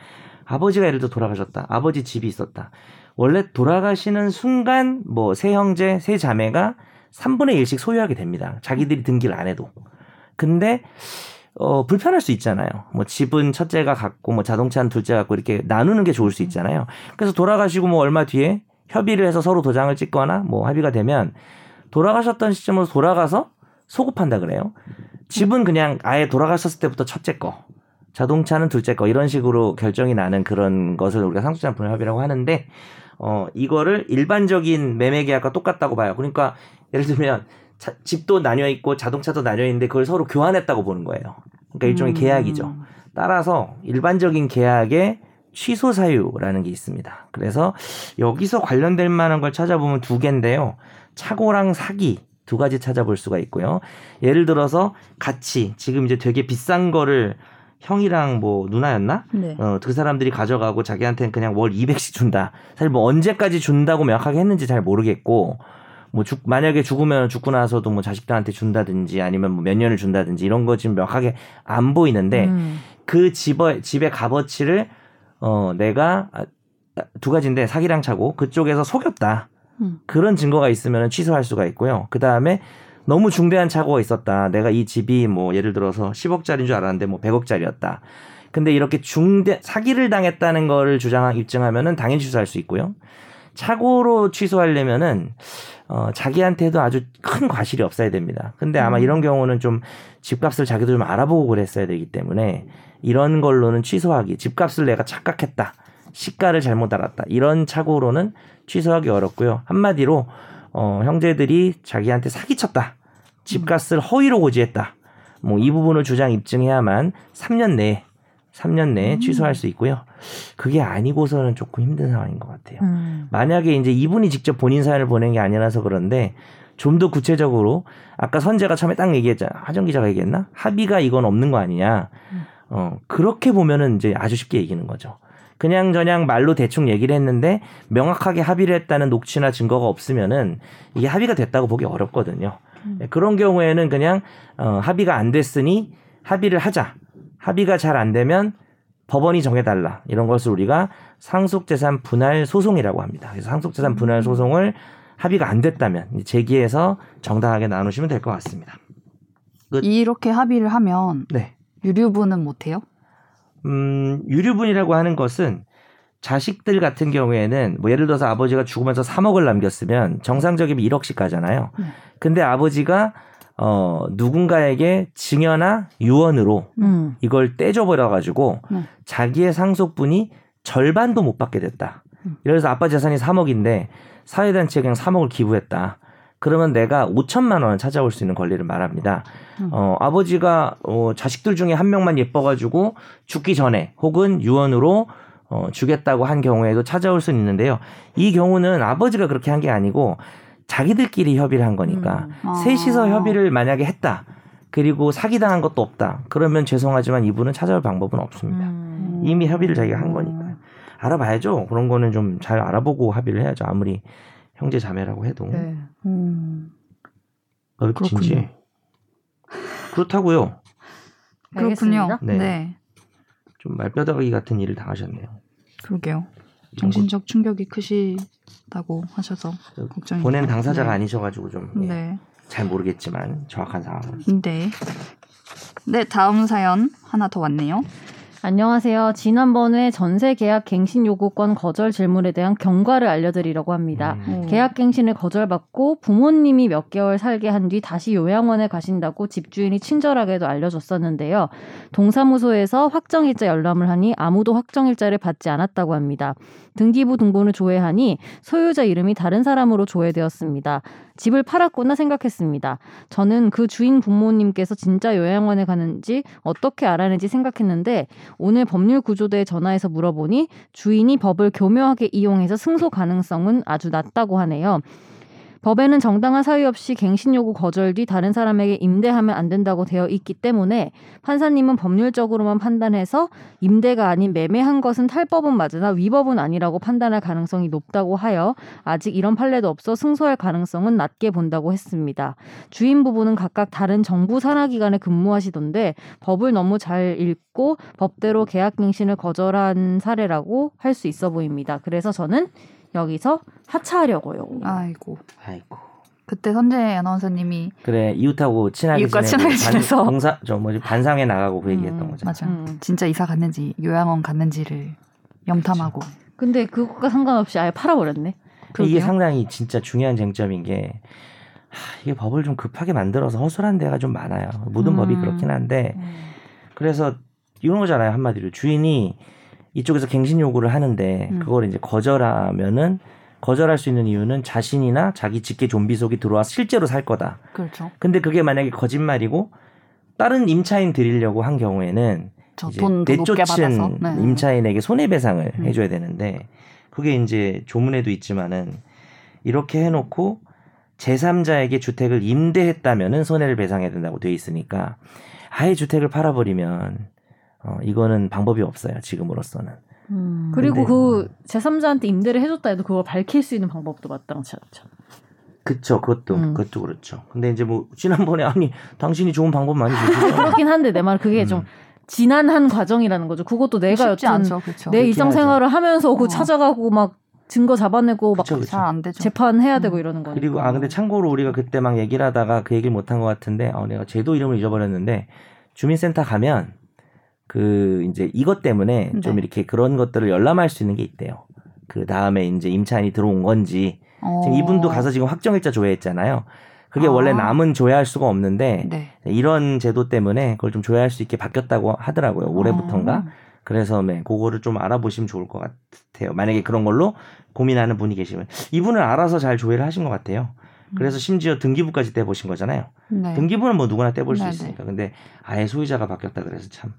아버지가 예를 들어 돌아가셨다. 아버지 집이 있었다. 원래 돌아가시는 순간 뭐 세 형제, 세 자매가 3분의 1씩 소유하게 됩니다. 자기들이 등기를 안 해도. 근데 어, 불편할 수 있잖아요. 뭐 집은 첫째가 갖고 뭐 자동차는 둘째가 갖고 이렇게 나누는 게 좋을 수 있잖아요. 그래서 돌아가시고 뭐 얼마 뒤에 협의를 해서 서로 도장을 찍거나 뭐 합의가 되면 돌아가셨던 시점으로 돌아가서 소급한다 그래요. 집은 그냥 아예 돌아가셨을 때부터 첫째 거, 자동차는 둘째 거 이런 식으로 결정이 나는 그런 것을 우리가 상속자산 분할 협의라고 하는데 어 이거를 일반적인 매매 계약과 똑같다고 봐요. 그러니까 예를 들면 자- 집도 나뉘어 있고 자동차도 나뉘어 있는데 그걸 서로 교환했다고 보는 거예요. 그러니까 일종의 음. 계약이죠. 따라서 일반적인 계약에 취소 사유라는 게 있습니다. 그래서 여기서 관련될 만한 걸 찾아보면 두 개인데요. 차고랑 사기 두 가지 찾아볼 수가 있고요. 예를 들어서 같이 지금 이제 되게 비싼 거를 형이랑 뭐 누나였나? 네. 어, 그 사람들이 가져가고 자기한테는 그냥 월 200씩 준다. 사실 뭐 언제까지 준다고 명확하게 했는지 잘 모르겠고, 뭐 죽, 만약에 죽으면 죽고 나서도 뭐 자식들한테 준다든지 아니면 뭐 몇 년을 준다든지 이런 거 지금 명확하게 안 보이는데, 음. 그 집의, 집의 값어치를, 어, 내가, 아, 아, 두 가지인데 사기랑 차고 그쪽에서 속였다. 음. 그런 증거가 있으면 취소할 수가 있고요. 그 다음에 너무 중대한 착오가 있었다. 내가 이 집이 뭐 예를 들어서 10억짜리인 줄 알았는데 뭐 100억짜리였다. 근데 이렇게 중대 사기를 당했다는 거를 주장 입증하면은 당연히 취소할 수 있고요. 착오로 취소하려면은 어 자기한테도 아주 큰 과실이 없어야 됩니다. 근데 아마 음. 이런 경우는 좀 집값을 자기도 좀 알아보고 그랬어야 되기 때문에 이런 걸로는 취소하기. 집값을 내가 착각했다. 시가를 잘못 알았다. 이런 착오로는 취소하기 어렵고요. 한마디로 어, 형제들이 자기한테 사기쳤다. 집값을 허위로 고지했다. 뭐 이 부분을 주장 입증해야만 3년 내에 3년 내에 음. 취소할 수 있고요. 그게 아니고서는 조금 힘든 상황인 것 같아요. 음. 만약에 이제 이분이 직접 본인 사연을 보낸 게 아니라서 그런데 좀 더 구체적으로 아까 선재가 처음에 딱 얘기했잖아. 하정 기자가 얘기했나? 합의가 이건 없는 거 아니냐. 음. 어, 그렇게 보면은 이제 아주 쉽게 이기는 거죠. 그냥 저냥 말로 대충 얘기를 했는데 명확하게 합의를 했다는 녹취나 증거가 없으면은 이게 합의가 됐다고 보기 어렵거든요. 음. 예, 그런 경우에는 그냥 어, 합의가 안 됐으니 합의를 하자. 합의가 잘 안 되면 법원이 정해달라. 이런 것을 우리가 상속재산 분할 소송이라고 합니다. 그래서 상속재산 분할 소송을 합의가 안 됐다면 제기해서 정당하게 나누시면 될 것 같습니다. 끝. 이렇게 합의를 하면 네. 유류분은 못해요? 음, 유류분이라고 하는 것은 자식들 같은 경우에는 뭐 예를 들어서 아버지가 죽으면서 3억을 남겼으면 정상적이면 1억씩 가잖아요. 네. 근데 아버지가 어 누군가에게 증여나 유언으로 음. 이걸 떼줘 버려 가지고 네. 자기의 상속분이 절반도 못 받게 됐다. 음. 예를 들어서 아빠 재산이 3억인데 사회단체에 그냥 3억을 기부했다. 그러면 내가 5천만 원 찾아올 수 있는 권리를 말합니다. 음. 어, 아버지가 어, 자식들 중에 한 명만 예뻐가지고 죽기 전에 혹은 유언으로 어, 주겠다고 한 경우에도 찾아올 수는 있는데요. 이 경우는 아버지가 그렇게 한 게 아니고 자기들끼리 협의를 한 거니까 음. 아. 셋이서 협의를 만약에 했다. 그리고 사기당한 것도 없다. 그러면 죄송하지만 이분은 찾아올 방법은 없습니다. 음. 이미 협의를 자기가 한 거니까요. 알아봐야죠. 그런 거는 좀 잘 알아보고 합의를 해야죠. 아무리 형제 자매라고 해도. 네. 음. 어, 왜 이렇게 그렇군요. 진지해? 그렇다고요. [laughs] 그렇군요. 네. 네. 좀 말뼈다귀 같은 일을 당하셨네요. 그러게요. 정신적 충격이 크시다고 하셔서 걱정이 보낸 당사자가 네. 아니셔가지고 좀잘 네. 모르겠지만 정확한 상황은 네. 네, 다음 사연 하나 더 왔네요. 안녕하세요. 지난번에 전세 계약 갱신 요구권 거절 질문에 대한 경과를 알려드리려고 합니다. 음. 계약 갱신을 거절받고 부모님이 몇 개월 살게 한 뒤 다시 요양원에 가신다고 집주인이 친절하게도 알려줬었는데요. 동사무소에서 확정일자 열람을 하니 아무도 확정일자를 받지 않았다고 합니다. 등기부 등본을 조회하니 소유자 이름이 다른 사람으로 조회되었습니다. 집을 팔았구나 생각했습니다. 저는 그 주인 부모님께서 진짜 요양원에 가는지 어떻게 알아내지 생각했는데 오늘 법률 구조대에 전화해서 물어보니 주인이 법을 교묘하게 이용해서 승소 가능성은 아주 낮다고 하네요. 법에는 정당한 사유 없이 갱신 요구 거절 뒤 다른 사람에게 임대하면 안 된다고 되어 있기 때문에 판사님은 법률적으로만 판단해서 임대가 아닌 매매한 것은 탈법은 맞으나 위법은 아니라고 판단할 가능성이 높다고 하여 아직 이런 판례도 없어 승소할 가능성은 낮게 본다고 했습니다. 주인 부부는 각각 다른 정부 산하기관에 근무하시던데 법을 너무 잘 읽고 법대로 계약갱신을 거절한 사례라고 할 수 있어 보입니다. 그래서 저는 여기서 하차하려고요. 아이고. 아이고. 그때 선재 아나운서님이 그래 이웃하고 친하게 이웃과 친하게 지내서. 반, 공사 저 뭐지 반상회 나가고 그 얘기했던 음, 거죠. 맞아. 음. 진짜 이사 갔는지 요양원 갔는지를 염탐하고. 근데 그것과 상관없이 아예 팔아버렸네. 이게 그러게요. 상당히 진짜 중요한 쟁점인 게 하, 이게 법을 좀 급하게 만들어서 허술한 데가 좀 많아요. 모든 음. 법이 그렇긴 한데 그래서 이런 거잖아요 한마디로 주인이 이쪽에서 갱신 요구를 하는데 음. 그걸 이제 거절하면은 거절할 수 있는 이유는 자신이나 자기 직계 좀비 속이 들어와 실제로 살 거다. 그렇죠. 근데 그게 만약에 거짓말이고 다른 임차인 드리려고 한 경우에는 저 이제. 내쫓은 네. 임차인에게 손해배상을 음. 해줘야 되는데 그게 이제 조문에도 있지만은 이렇게 해놓고 제3자에게 주택을 임대했다면은 손해를 배상해야 된다고 돼 있으니까 아예 주택을 팔아버리면 어 이거는 방법이 없어요 지금으로서는 음. 그리고 근데- 그 제3자한테 임대를 해줬다 해도 그걸 밝힐 수 있는 방법도 마땅치 않죠. 그쵸 그것도 음. 그것도 그렇죠 근데 이제 뭐 지난번에 아니 당신이 좋은 방법 많이 주시죠 [laughs] 그렇긴 한데 내 말 그게 좀 음. 지난한 과정이라는 거죠. 그것도 내가 쉽지 여튼 않죠. 그렇죠. 내 일상생활을 하면서 그 어. 찾아가고 막 증거 잡아내고 막. 잘 안 되죠. 재판해야 되고 음. 이러는 거니까. 그리고 아 근데 참고로 우리가 그때 막 얘기를 하다가 그 얘기를 못 한 것 같은데 어 내가 제도 이름을 잊어버렸는데 주민센터 가면 그 이제 이것 때문에 좀 네. 이렇게 그런 것들을 열람할 수 있는 게 있대요. 그 다음에 이제 임차인이 들어온 건지 어. 지금 이분도 가서 지금 확정일자 조회했잖아요. 그게 아. 원래 남은 조회할 수가 없는데 네. 이런 제도 때문에 그걸 좀 조회할 수 있게 바뀌었다고 하더라고요. 올해부터인가. 어. 그래서 네, 그거를 좀 알아보시면 좋을 것 같아요. 만약에 그런 걸로 고민하는 분이 계시면 이분은 알아서 잘 조회를 하신 것 같아요. 그래서 심지어 등기부까지 떼보신 거잖아요. 네. 등기부는 뭐 누구나 떼볼 수 네네. 있으니까. 근데 아예 소유자가 바뀌었다 그래서 참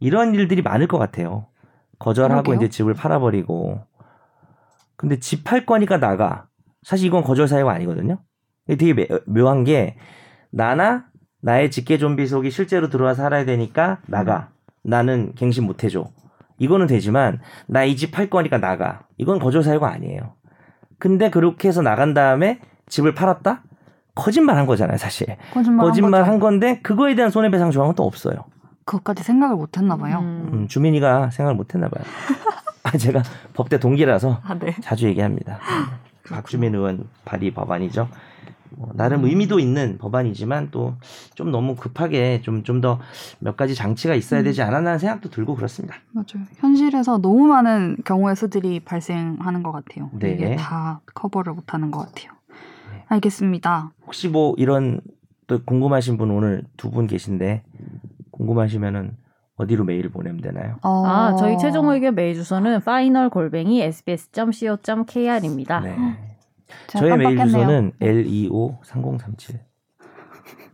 이런 일들이 많을 것 같아요. 거절하고 그러게요. 이제 집을 팔아버리고. 근데 집 팔 거니까 나가. 사실 이건 거절 사유가 아니거든요. 되게 매- 묘한 게 나나 나의 직계 좀비 속이 실제로 들어와 살아야 되니까 나가. 나는 갱신 못 해줘. 이거는 되지만 나 이 집 팔 거니까 나가. 이건 거절 사유가 아니에요. 근데 그렇게 해서 나간 다음에 집을 팔았다? 거짓말 한 거잖아요, 사실. 거짓말, 거짓말 한 한. 건데 그거에 대한 손해배상 조항은 또 없어요. 그것까지 생각을 못 했나 봐요. 음. 음, 주민이가 생각을 못 했나 봐요. [laughs] 아, 제가 법대 동기라서 아, 네. 자주 얘기합니다. 박주민 의원 발의 법안이죠. 뭐, 나름 의미도 있는 법안이지만 또 좀 너무 급하게 좀 좀 더 몇 가지 장치가 있어야 되지 않았나 생각도 들고 그렇습니다. 맞아요. 현실에서 너무 많은 경우의 수들이 발생하는 것 같아요. 네. 이게 다 커버를 못하는 것 같아요. 네. 알겠습니다. 혹시 뭐 이런 또 궁금하신 분 오늘 두 분 계신데 궁금하시면은 어디로 메일 보내면 되나요? 어... 아, 저희 최종 의견 메일 주소는 final 골뱅이 sbs.co.kr입니다. 네. [gasps] 저의 메일. 주소는 leo 3037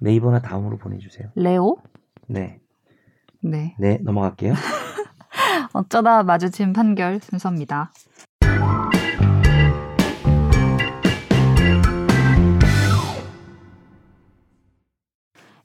네이버나 다음으로 보내주세요. 레오? 네, 네. 네 넘어갈게요. [laughs] 어쩌다 마주친 판결 순서입니다.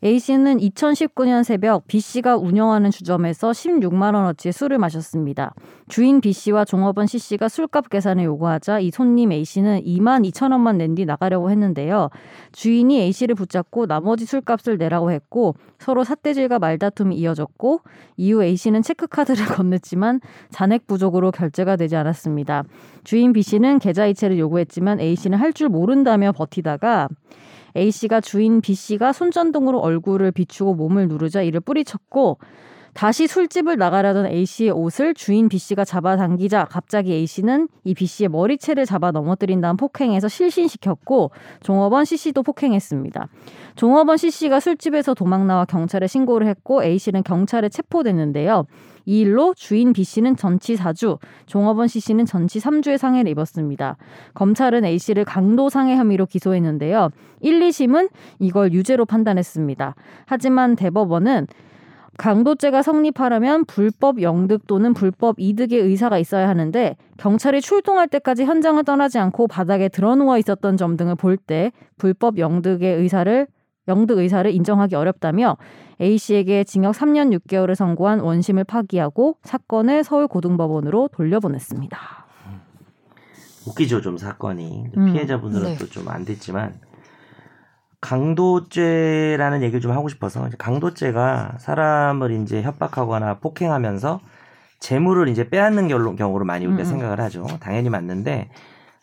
A씨는 2019년 새벽 B씨가 운영하는 주점에서 16만 원어치의 술을 마셨습니다. 주인 B씨와 종업원 C씨가 술값 계산을 요구하자 이 손님 A씨는 2만 2천 원만 낸 뒤 나가려고 했는데요. 주인이 A씨를 붙잡고 나머지 술값을 내라고 했고 서로 삿대질과 말다툼이 이어졌고 이후 A씨는 체크카드를 [laughs] 건넸지만 잔액 부족으로 결제가 되지 않았습니다. 주인 B씨는 계좌이체를 요구했지만 A씨는 할 줄 모른다며 버티다가 A씨가 주인 B씨가 손전등으로 얼굴을 비추고 몸을 누르자 이를 뿌리쳤고 다시 술집을 나가려던 A 씨의 옷을 주인 B 씨가 잡아당기자 갑자기 A 씨는 이 B 씨의 머리채를 잡아 넘어뜨린 다음 폭행해서 실신시켰고 종업원 C 씨도 폭행했습니다. 종업원 C 씨가 술집에서 도망 나와 경찰에 신고를 했고 A 씨는 경찰에 체포됐는데요. 이 일로 주인 B 씨는 전치 4주, 종업원 C 씨는 전치 3주의 상해를 입었습니다. 검찰은 A 씨를 강도 상해 혐의로 기소했는데요. 1, 2심은 이걸 유죄로 판단했습니다. 하지만 대법원은 강도죄가 성립하려면 불법 영득 또는 불법 이득의 의사가 있어야 하는데 경찰이 출동할 때까지 현장을 떠나지 않고 바닥에 드러누워 있었던 점 등을 볼 때 불법 영득의 의사를 영득 의사를 인정하기 어렵다며 A 씨에게 징역 3년 6개월을 선고한 원심을 파기하고 사건을 서울고등법원으로 돌려보냈습니다. 웃기죠 좀 사건이 음, 피해자분들은 네. 또좀 안 됐지만 강도죄라는 얘기를 좀 하고 싶어서 강도죄가 사람을 이제 협박하거나 폭행하면서 재물을 이제 빼앗는 경우로 많이 우리가 음, 음. 생각을 하죠 당연히 맞는데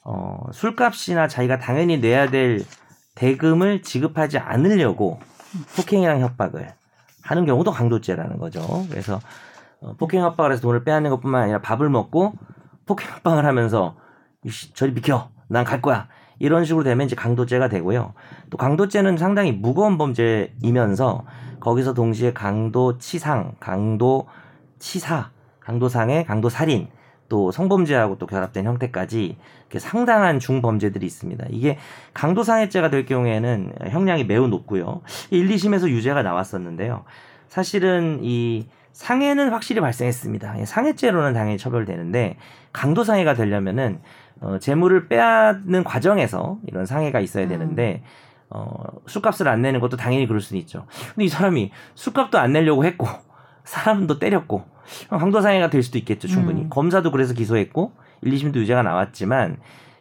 어, 술값이나 자기가 당연히 내야 될 대금을 지급하지 않으려고 폭행이랑 협박을 하는 경우도 강도죄라는 거죠 그래서 어, 폭행 협박을 해서 돈을 빼앗는 것뿐만 아니라 밥을 먹고 폭행 협박을 하면서 이씨, 저리 비켜. 난 갈 거야. 이런 식으로 되면 이제 강도죄가 되고요. 또 강도죄는 상당히 무거운 범죄이면서 거기서 동시에 강도 치상, 강도 치사, 강도상해, 강도 살인, 또 성범죄하고 또 결합된 형태까지 상당한 중범죄들이 있습니다. 이게 강도상해죄가 될 경우에는 형량이 매우 높고요. 1, 2심에서 유죄가 나왔었는데요. 사실은 이 상해는 확실히 발생했습니다. 예, 상해죄로는 당연히 처벌되는데 강도상해가 되려면은 어, 재물을 빼앗는 과정에서 이런 상해가 있어야 음. 되는데 어, 술값을 안 내는 것도 당연히 그럴 수는 있죠. 근데 이 사람이 술값도 안 내려고 했고 [laughs] 사람도 때렸고 그럼 강도상해가 될 수도 있겠죠, 충분히. 음. 검사도 그래서 기소했고 1, 2심도 유죄가 나왔지만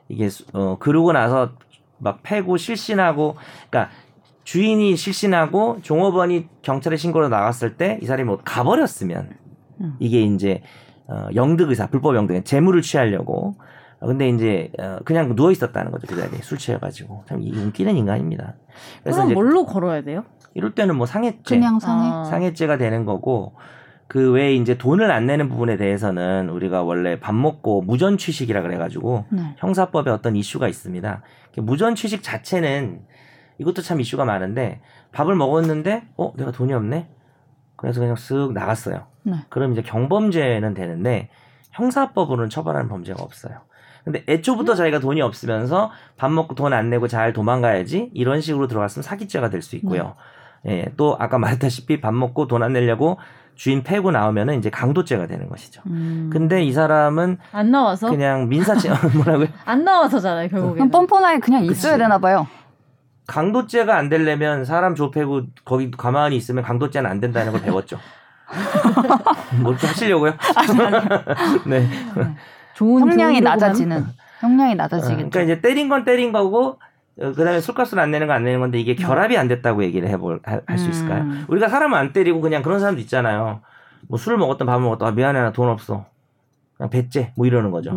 이게 수- 어, 그러고 나서 막 패고 실신하고 그러니까 주인이 실신하고 종업원이 경찰에 신고로 나갔을 때 이 사람이 뭐 가버렸으면 음. 이게 이제 어, 영득 의사 불법 영득 재물을 취하려고 어, 근데 이제 어, 그냥 누워 있었다는 거죠 그 자리에 술 취해가지고 참이 웃기는 인간입니다. 그래서 그럼 뭘로 걸어야 돼요? 이럴 때는 뭐 상해죄 그냥 상해. 아. 상해죄가 되는 거고 그 외에 이제 돈을 안 내는 부분에 대해서는 우리가 원래 밥 먹고 무전 취식이라 그래가지고 네. 형사법에 어떤 이슈가 있습니다. 무전 취식 자체는 이것도 참 이슈가 많은데 밥을 먹었는데 어 내가 돈이 없네. 그래서 그냥 쓱 나갔어요. 네. 그럼 이제 경범죄는 되는데 형사법으로는 처벌하는 범죄가 없어요. 근데 애초부터 자기가 돈이 없으면서 밥 먹고 돈 안 내고 잘 도망가야지 이런 식으로 들어갔으면 사기죄가 될 수 있고요. 예, 또 아까 말했다시피 밥 먹고 돈 안 내려고 주인 패고 나오면은 이제 강도죄가 되는 것이죠. 음. 근데 이 사람은 안 나와서 그냥 민사죄 [laughs] [laughs] 뭐라고요? 안 나와서잖아요 결국에. 그럼 뻔뻔하게 그냥 있어야 그치. 되나 봐요. 강도죄가 안 되려면 사람 좁히고 거기 가만히 있으면 강도죄는 안 된다는 걸 배웠죠. [laughs] [laughs] 뭘 좀 하시려고요? [laughs] 네. 좋은 형량이 낮아지는. 형량이 어, 낮아지겠죠. 그러니까 이제 때린 건 때린 거고 어, 그다음에 술값을 안 내는 건 안 내는 건데 이게 결합이 안 됐다고 얘기를 해볼 할 수 있을까요? 음. 우리가 사람을 안 때리고 그냥 그런 사람도 있잖아요. 뭐 술을 먹었던 밥을 먹었던 아, 미안해 나 돈 없어. 그냥 배째 뭐 이러는 거죠.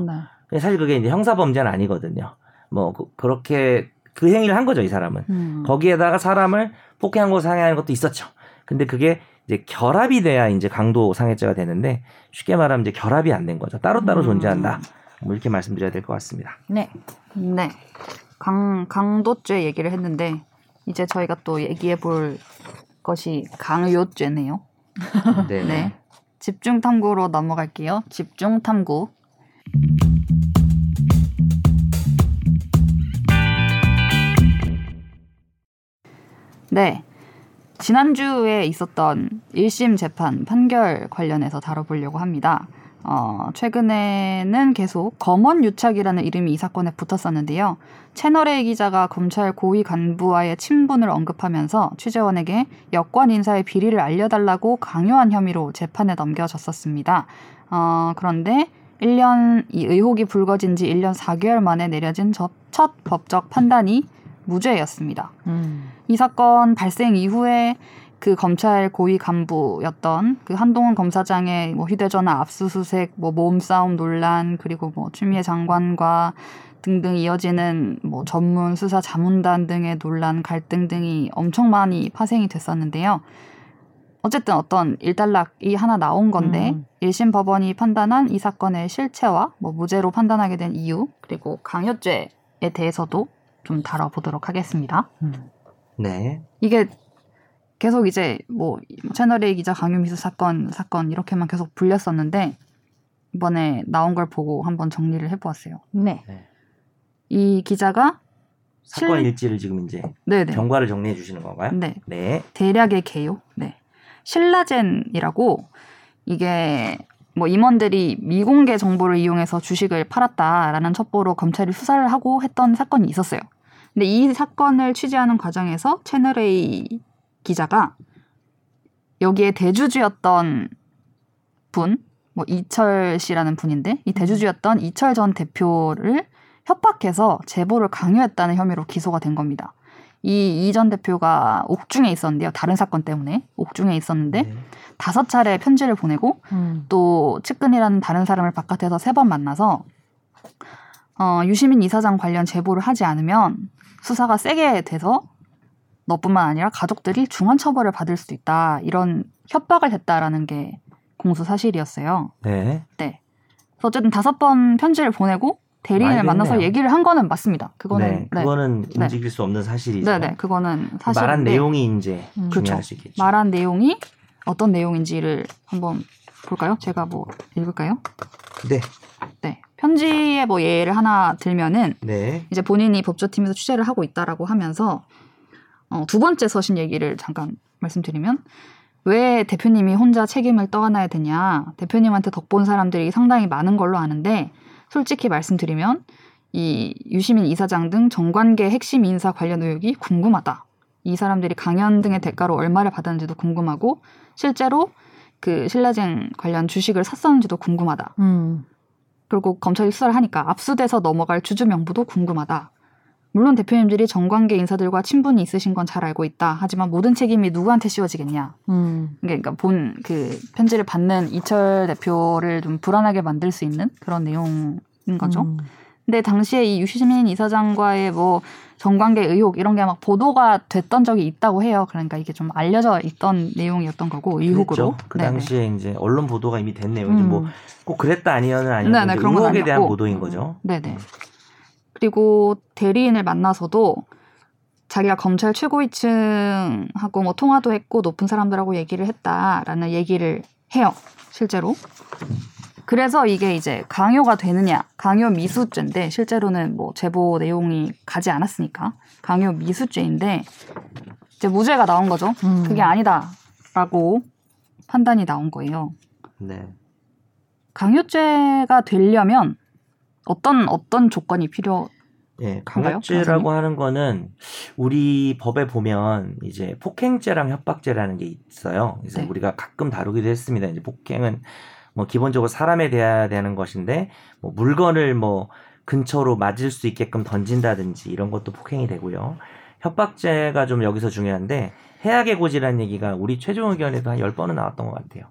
네. 사실 그게 이제 형사 범죄는 아니거든요. 뭐 그, 렇게그 행위를 한 거죠 이 사람은. 음. 거기에다가 사람을 폭행하고 상해하는 것도 있었죠. 근데 그게 이제 결합이 돼야 이제 강도 상해죄가 되는데 쉽게 말하면 이제 결합이 안 된 거죠. 따로따로 음. 존재한다. 뭐 이렇게 말씀드려야 될 것 같습니다. 네. 네. 강, 강도죄 얘기를 했는데, 이제 저희가 또 얘기해 볼 것이 강요죄네요. [laughs] 네. 네. 집중 탐구로 넘어갈게요. 집중 탐구. 네. 지난주에 있었던 1심 재판 판결 관련해서 다뤄보려고 합니다. 어, 최근에는 계속 검언 유착이라는 이름이 이 사건에 붙었었는데요. 채널A 기자가 검찰 고위 간부와의 친분을 언급하면서 취재원에게 여권 인사의 비리를 알려달라고 강요한 혐의로 재판에 넘겨졌었습니다. 어, 그런데 1년, 이 의혹이 불거진 지 1년 4개월 만에 내려진 저- 첫 법적 판단이 무죄였습니다. 음. 이 사건 발생 이후에 그 검찰 고위 간부였던 그 한동훈 검사장의 뭐 휴대전화 압수수색, 뭐 몸싸움 논란, 그리고 뭐 추미애 장관과 등등 이어지는 뭐 전문 수사 자문단 등의 논란, 갈등 등이 엄청 많이 파생이 됐었는데요. 어쨌든 어떤 일단락이 하나 나온 건데 음. 1심 법원이 판단한 이 사건의 실체와 뭐 무죄로 판단하게 된 이유 그리고 강요죄에 대해서도 좀 다뤄보도록 하겠습니다. 음. 네. 이게 계속 이제 뭐 채널A 기자 강요 미수 사건 사건 이렇게만 계속 불렸었는데 이번에 나온 걸 보고 한번 정리를 해보았어요. 네. 이 기자가 사건 실- 일지를 지금 이제 네네 경과를 정리해 주시는 건가요? 네 네. 대략의 개요. 네. 신라젠이라고 이게 뭐 임원들이 미공개 정보를 이용해서 주식을 팔았다라는 첩보로 검찰이 수사를 하고 했던 사건이 있었어요. 근데 이 사건을 취재하는 과정에서 채널A 기자가 여기에 대주주였던 분, 뭐 이철 씨라는 분인데 이 대주주였던 이철 전 대표를 협박해서 제보를 강요했다는 혐의로 기소가 된 겁니다. 이 이전 대표가 옥중에 있었는데요. 다른 사건 때문에 옥중에 있었는데 네. 다섯 차례 편지를 보내고 음. 또 측근이라는 다른 사람을 바깥에서 세 번 만나서 어, 유시민 이사장 관련 제보를 하지 않으면 수사가 세게 돼서 너뿐만 아니라 가족들이 중한 처벌을 받을 수도 있다 이런 협박을 했다라는 게 공소 사실이었어요. 네. 네. 그래서 어쨌든 다섯 번 편지를 보내고 대리인을 만나서. 얘기를 한 거는 맞습니다. 그거는 네. 그거는 네. 움직일 수 없는 사실이죠. 네 네 그거는 사실 말한 내용이 이제 음. 중요할 그쵸. 수 있겠죠. 말한 내용이 어떤 내용인지를 한번 볼까요? 제가 뭐 읽을까요? 네. 네. 편지의 뭐 예를 하나 들면은 네. 이제 본인이 법조팀에서 취재를 하고 있다라고 하면서 어, 두 번째 서신 얘기를 잠깐 말씀드리면 왜 대표님이 혼자 책임을 떠안아야 되냐 대표님한테 덕본 사람들이 상당히 많은 걸로 아는데 솔직히 말씀드리면 이 유시민 이사장 등 정관계 핵심 인사 관련 의혹이 궁금하다. 이 사람들이 강연 등의 대가로 얼마를 받았는지도 궁금하고 실제로 그 신라젠 관련 주식을 샀었는지도 궁금하다. 음. 그리고 검찰이 수사를 하니까 압수돼서 넘어갈 주주 명부도 궁금하다. 물론 대표님들이 정관계 인사들과 친분이 있으신 건 잘 알고 있다. 하지만 모든 책임이 누구한테 씌워지겠냐. 음. 그러니까 본 그 편지를 받는 이철 대표를 좀 불안하게 만들 수 있는 그런 내용인 거죠. 음. 근데 당시에 이 유시민 이사장과의 뭐 정관계 의혹 이런 게 막 보도가 됐던 적이 있다고 해요. 그러니까 이게 좀 알려져 있던 내용이었던 거고 의혹으로. 그 네네. 당시에 이제 언론 보도가 이미 된 내용이 뭐 음. 꼭 그랬다 아니요는 아니고 네네, 그런 건 의혹에 대한. 보도인 거죠. 네네. 그리고 대리인을 만나서도 자기가 검찰 최고위층하고 뭐 통화도 했고 높은 사람들하고 얘기를 했다라는 얘기를 해요. 실제로. 그래서 이게 이제 강요가 되느냐, 강요 미수죄인데 실제로는 뭐 제보 내용이 가지 않았으니까 강요 미수죄인데 이제 무죄가 나온 거죠. 음. 그게 아니다라고 판단이 나온 거예요. 네. 강요죄가 되려면 어떤 어떤 조건이 필요? 예, 그런가요, 강요죄라고 하는 거는 우리 법에 보면 이제 폭행죄랑 협박죄라는 게 있어요. 그래서 네. 우리가 가끔 다루기도 했습니다. 이제 폭행은 뭐 기본적으로 사람에 대해야 되는 것인데 뭐 물건을 뭐 근처로 맞을 수 있게끔 던진다든지 이런 것도 폭행이 되고요. 협박죄가 좀 여기서 중요한데 해악의 고지라는 얘기가 우리 최종 의견에도 한 10번은 나왔던 것 같아요.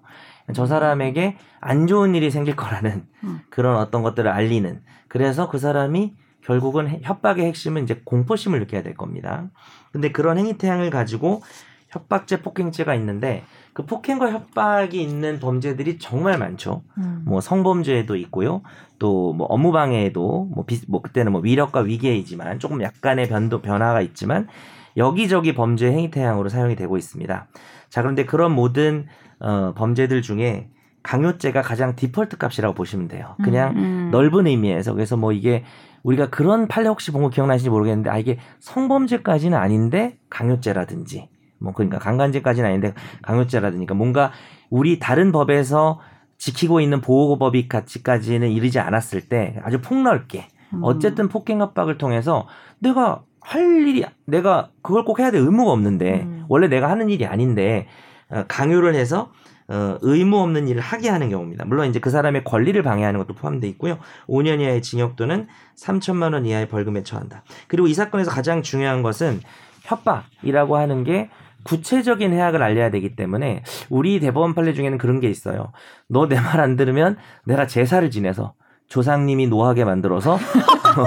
저 사람에게 안 좋은 일이 생길 거라는 음. 그런 어떤 것들을 알리는 그래서 그 사람이 결국은 해- 협박의 핵심은 이제 공포심을 느껴야 될 겁니다. 근데 그런 행위 태양을 가지고 협박죄, 폭행죄가 있는데 그 폭행과 협박이 있는 범죄들이 정말 많죠. 음. 뭐 성범죄도 있고요. 또 뭐 업무방해에도 뭐, 비, 뭐 그때는 뭐 위력과 위계이지만 조금 약간의 변도 변화가 있지만 여기저기 범죄 행위 태양으로 사용이 되고 있습니다. 자 그런데 그런 모든 어, 범죄들 중에 강요죄가 가장 디폴트 값이라고 보시면 돼요. 그냥 음. 넓은 의미에서 그래서 뭐 이게 우리가 그런 판례 혹시 본 거 기억나시는지 모르겠는데 아 이게 성범죄까지는 아닌데 강요죄라든지 뭐 그러니까 강간죄까지는 아닌데 강요죄라든지 그러니까 뭔가 우리 다른 법에서 지키고 있는 보호법이 가치까지는 이르지 않았을 때 아주 폭넓게 음. 어쨌든 폭행 협박을 통해서 내가 할 일이 내가 그걸 꼭 해야 될 의무가 없는데 음. 원래 내가 하는 일이 아닌데 어, 강요를 해서 어, 의무 없는 일을 하게 하는 경우입니다. 물론 이제 그 사람의 권리를 방해하는 것도 포함되어 있고요. 5년 이하의 징역 또는 3천만 원 이하의 벌금에 처한다. 그리고 이 사건에서 가장 중요한 것은 협박이라고 하는 게 구체적인 해악을 알려야 되기 때문에 우리 대법원 판례 중에는 그런 게 있어요. 너 내 말 안 들으면 내가 제사를 지내서 조상님이 노하게 만들어서 [laughs] 어,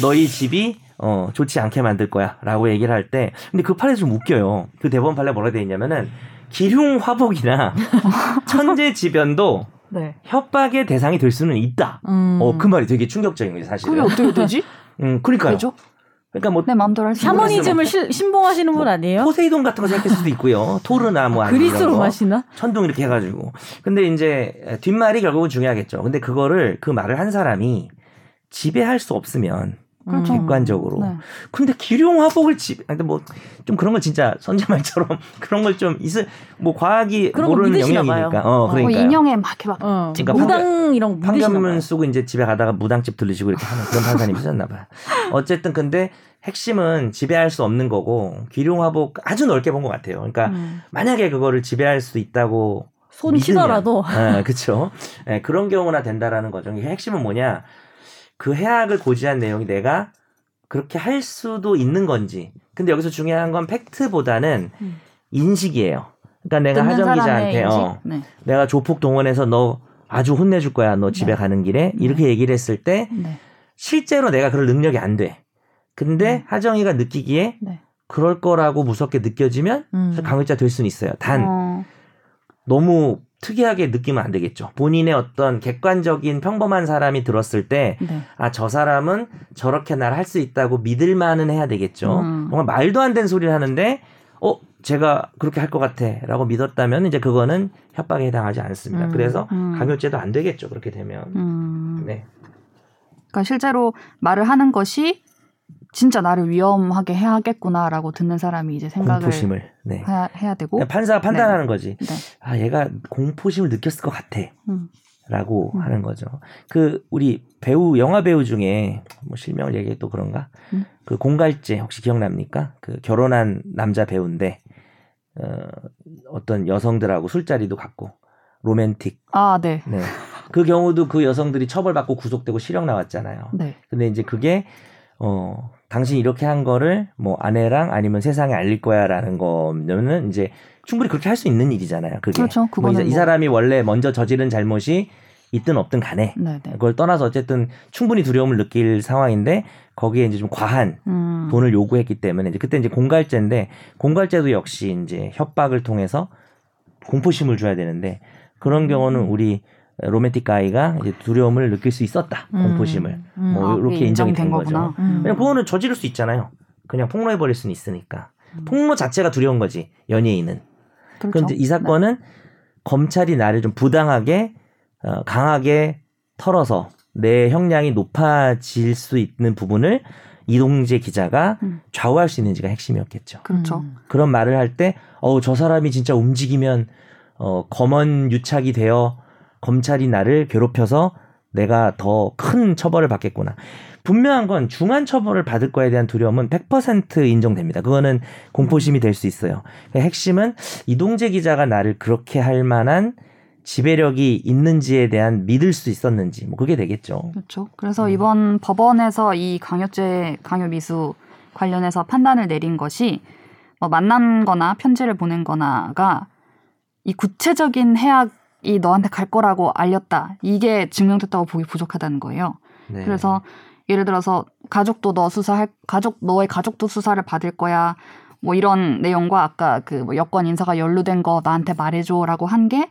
너희 집이 어, 좋지 않게 만들 거야 라고 얘기를 할 때 근데 그 판례 좀 웃겨요. 그 대법원 판례 뭐라 되어 있냐면은 기흉 화복이나 [laughs] 천재지변도 네. 협박의 대상이 될 수는 있다. 음. 어, 그 말이 되게 충격적인 거예요, 사실은. 그게 어떻게 되지? [laughs] 음, 그러니까요. 왜죠? 그러니까 뭐 내 마음대로 할 수 샤머니즘을 실- 신봉하시는 분 아니에요? 포세이돈 같은 거 생각할 수도 있고요. [laughs] 토르나 뭐 아니면 그리스로. 마시나? 천둥 이렇게 해 가지고. 근데 이제 뒷말이 결국은 중요하겠죠. 근데 그거를 그 말을 한 사람이 지배할 수 없으면 그렇죠. 음. 객관적으로. 네. 근데 근데 기룡 화복을 집, 근데 뭐 좀 그런 걸 진짜 선제말처럼 [laughs] 그런 걸 좀 있을 뭐 과학이 모르는 영역이니까. 봐요. 어, 어, 뭐 그러니까. 인형에 막 이렇게 막 어. 그러니까 무당 이런 판결문. 쓰고 이제 집에 가다가 무당집 들르시고 이렇게 하는 그런 판사님이 있었나 봐요. 어쨌든 근데 핵심은 지배할 수 없는 거고 기룡 화복 아주 넓게 본 것 같아요. 그러니까 음. 만약에 그거를 지배할 수 있다고 손 믿으면, 치더라도 아, 그렇죠. 예, 그런 경우나 된다라는 거죠. 이게 핵심은 뭐냐? 그 해악을 고지한 내용이 내가 그렇게 할 수도 있는 건지. 근데 여기서 중요한 건 팩트보다는 음. 인식이에요. 그러니까 내가 하정 기자한테? 어, 네. 내가 조폭 동원해서 너 아주 혼내줄 거야. 너 집에 네. 가는 길에 이렇게 얘기를 했을 때 네. 실제로 내가 그럴 능력이 안 돼. 근데 음. 하정이가 느끼기에 네. 그럴 거라고 무섭게 느껴지면 음. 강요자 될 수는 있어요. 단 어, 너무 특이하게 느끼면 안 되겠죠. 본인의 어떤 객관적인 평범한 사람이 들었을 때, 네. 아, 저 사람은 저렇게 날 할 수 있다고 믿을만은 해야 되겠죠. 음. 정말 말도 안 되는 소리를 하는데, 어, 제가 그렇게 할 것 같아. 라고 믿었다면, 이제 그거는 협박에 해당하지 않습니다. 음. 그래서 음. 강요죄도 안 되겠죠. 그렇게 되면. 음. 네. 그러니까 실제로 말을 하는 것이 진짜 나를 위험하게 해야겠구나라고 듣는 사람이 이제 생각을 공포심을. 네. 해야, 해야 되고. 판사가 판단하는 거지. 네. 아, 얘가 공포심을 느꼈을 것 같아. 음. 라고 음. 하는 거죠. 그 우리 배우 영화 배우 중에 뭐 실명을 얘기해 또 그런가? 음. 그 공갈제 혹시 기억납니까? 그 결혼한 남자 배우인데 어, 어떤 여성들하고 술자리도 갖고 로맨틱. 아, 네. 네. 그 경우도 그 여성들이 처벌받고 구속되고 실형 나왔잖아요. 네. 근데 이제 그게 어 당신 이렇게 한 거를 뭐 아내랑 아니면 세상에 알릴 거야라는 거면은 이제 충분히 그렇게 할 수 있는 일이잖아요. 그게 그렇죠. 뭐 그거는 이, 이 뭐- 사람이 원래 먼저 저지른 잘못이 있든 없든 간에 네, 네. 그걸 떠나서 어쨌든 충분히 두려움을 느낄 상황인데 거기에 이제 좀 과한 음. 돈을 요구했기 때문에 이제 그때 이제 공갈죄인데 공갈죄도 역시 이제 협박을 통해서 공포심을 줘야 되는데 그런 음. 경우는 우리 로맨틱 가이가 이제 두려움을 느낄 수 있었다 공포심을 음. 뭐 아, 이렇게 인정이 된된 거죠. 거구나. 음. 그냥 그거는 저지를 수 있잖아요. 그냥 폭로해 버릴 수는 있으니까 음. 폭로 자체가 두려운 거지 연예인은. 그렇죠. 그런데 이 사건은 검찰이 나를 좀 부당하게 어, 강하게 털어서 내 형량이 높아질 수 있는 부분을 이동재 기자가 음. 좌우할 수 있는지가 핵심이었겠죠. 그렇죠. 음. 그런 말을 할 때, 어우, 저 사람이 진짜 움직이면, 어, 검언 유착이 되어 검찰이 나를 괴롭혀서 내가 더 큰 처벌을 받겠구나. 분명한 건 중한 처벌을 받을 거에 대한 두려움은 100% 인정됩니다. 그거는 공포심이 될 수 있어요. 그 핵심은 이동재 기자가 나를 그렇게 할 만한 지배력이 있는지에 대한 믿을 수 있었는지, 뭐 그게 되겠죠. 그렇죠. 그래서 음. 이번 법원에서 이 강요죄, 강요 미수 관련해서 판단을 내린 것이 뭐 만난거나 편지를 보낸거나가 이 구체적인 해악 이 너한테 갈 거라고 알렸다. 이게 증명됐다고 보기 부족하다는 거예요. 네. 그래서 예를 들어서 가족도 너 수사할 가족 너의 가족도 수사를 받을 거야. 뭐 이런 내용과 아까 그 뭐 여권 인사가 연루된 거 나한테 말해줘라고 한 게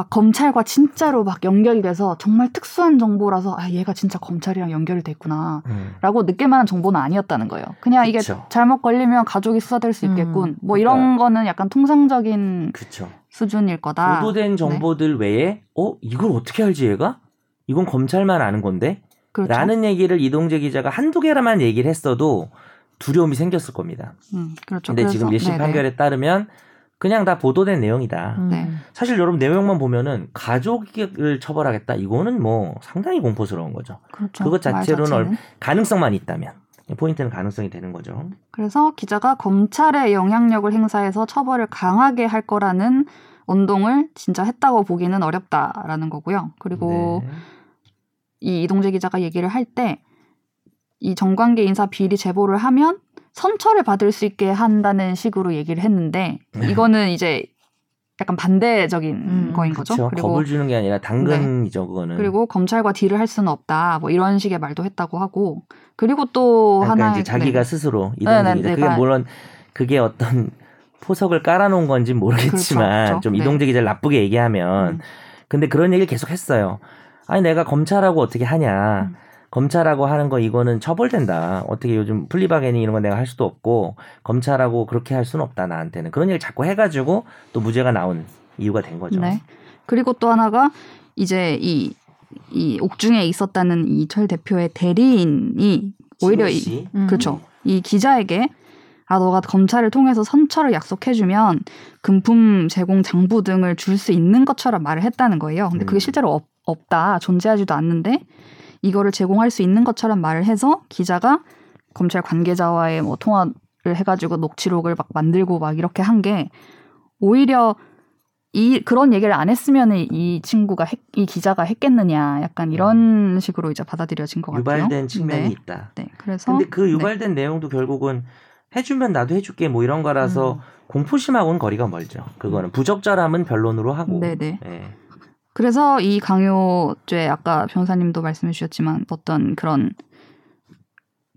막 검찰과 진짜로 막 연결이 돼서 정말 특수한 정보라서 아 얘가 진짜 검찰이랑 연결이 됐구나. 음. 라고 느낄 만한 정보는 아니었다는 거예요. 그냥 이게 그쵸. 잘못 걸리면 가족이 수사될 수 음, 있겠군. 뭐 이런 거는 약간 통상적인 그쵸. 수준일 거다. 보도된 정보들 외에 어 이걸 어떻게 알지 얘가? 이건 검찰만 아는 건데? 그렇죠. 라는 얘기를 이동재 기자가 한두 개라만 얘기를 했어도 두려움이 생겼을 겁니다. 음, 그렇죠. 근데 그래서- 지금 1심 네네. 판결에 따르면 그냥 다 보도된 내용이다. 음. 네. 사실 여러분 내용만 보면은 가족을 처벌하겠다 이거는 뭐 상당히 공포스러운 거죠. 그렇죠. 그것 말 자체로는 자체는. 가능성만 있다면 포인트는 가능성이 되는 거죠. 그래서 기자가 검찰의 영향력을 행사해서 처벌을 강하게 할 거라는 운동을 진짜 했다고 보기는 어렵다라는 거고요. 그리고 네. 이 이동재 기자가 얘기를 할 때 이 정관계 인사 비리 제보를 하면 선처를 받을 수 있게 한다는 식으로 얘기를 했는데 이거는 이제 약간 반대적인 음, 거인 거죠. 그렇죠. 그리고 네. 겁을 주는 게 아니라 당근이죠 그거는. 그리고 검찰과 딜을 할 수는 없다. 뭐 이런 식의 말도 했다고 하고 그리고 또 그러니까 하나 이제 자기가 스스로 이동재 네, 네, 기자. 그게 내가- 물론 그게 어떤 [laughs] 포석을 깔아놓은 건지 모르겠지만 그렇죠, 그렇죠. 좀 네. 이동재 기자를 나쁘게 얘기하면 음. 근데 그런 얘기를 계속 했어요. 아니 내가 검찰하고 어떻게 하냐. 음. 검찰하고 하는 거 이거는 처벌된다. 어떻게 요즘 플리바게닝 이런 건 내가 할 수도 없고 검찰하고 그렇게 할 수는 없다 나한테는 그런 얘기를 자꾸 해가지고 또 무죄가 나온 이유가 된 거죠. 네. 그리고 또 하나가 이제 이, 이 옥중에 있었다는 이 철 대표의 대리인이 오히려 이, 씨. 음. 그렇죠. 이 기자에게 아 너가 검찰을 통해서 선처를 약속해주면 금품 제공 장부 등을 줄 수 있는 것처럼 말을 했다는 거예요. 근데 그게 음. 실제로 없, 없다 존재하지도 않는데 이거를 제공할 수 있는 것처럼 말을 해서 기자가 검찰 관계자와의 뭐 통화를 해가지고 녹취록을 막 만들고 막 이렇게 한 게 오히려 이 그런 얘기를 안 했으면 이 친구가 했- 이 기자가 했겠느냐 약간 이런 식으로 이제 받아들여진 것 같아요. 유발된 측면이 네. 있다. 네, 그래서 근데 그 네. 유발된 내용도 결국은 해주면 나도 해줄게 뭐 이런 거라서 음. 공포심하고는 거리가 멀죠. 그거는 부적절함은 변론으로 하고. 네네. 예. 그래서 이 강요죄 아까 변호사님도 말씀해 주셨지만 어떤 그런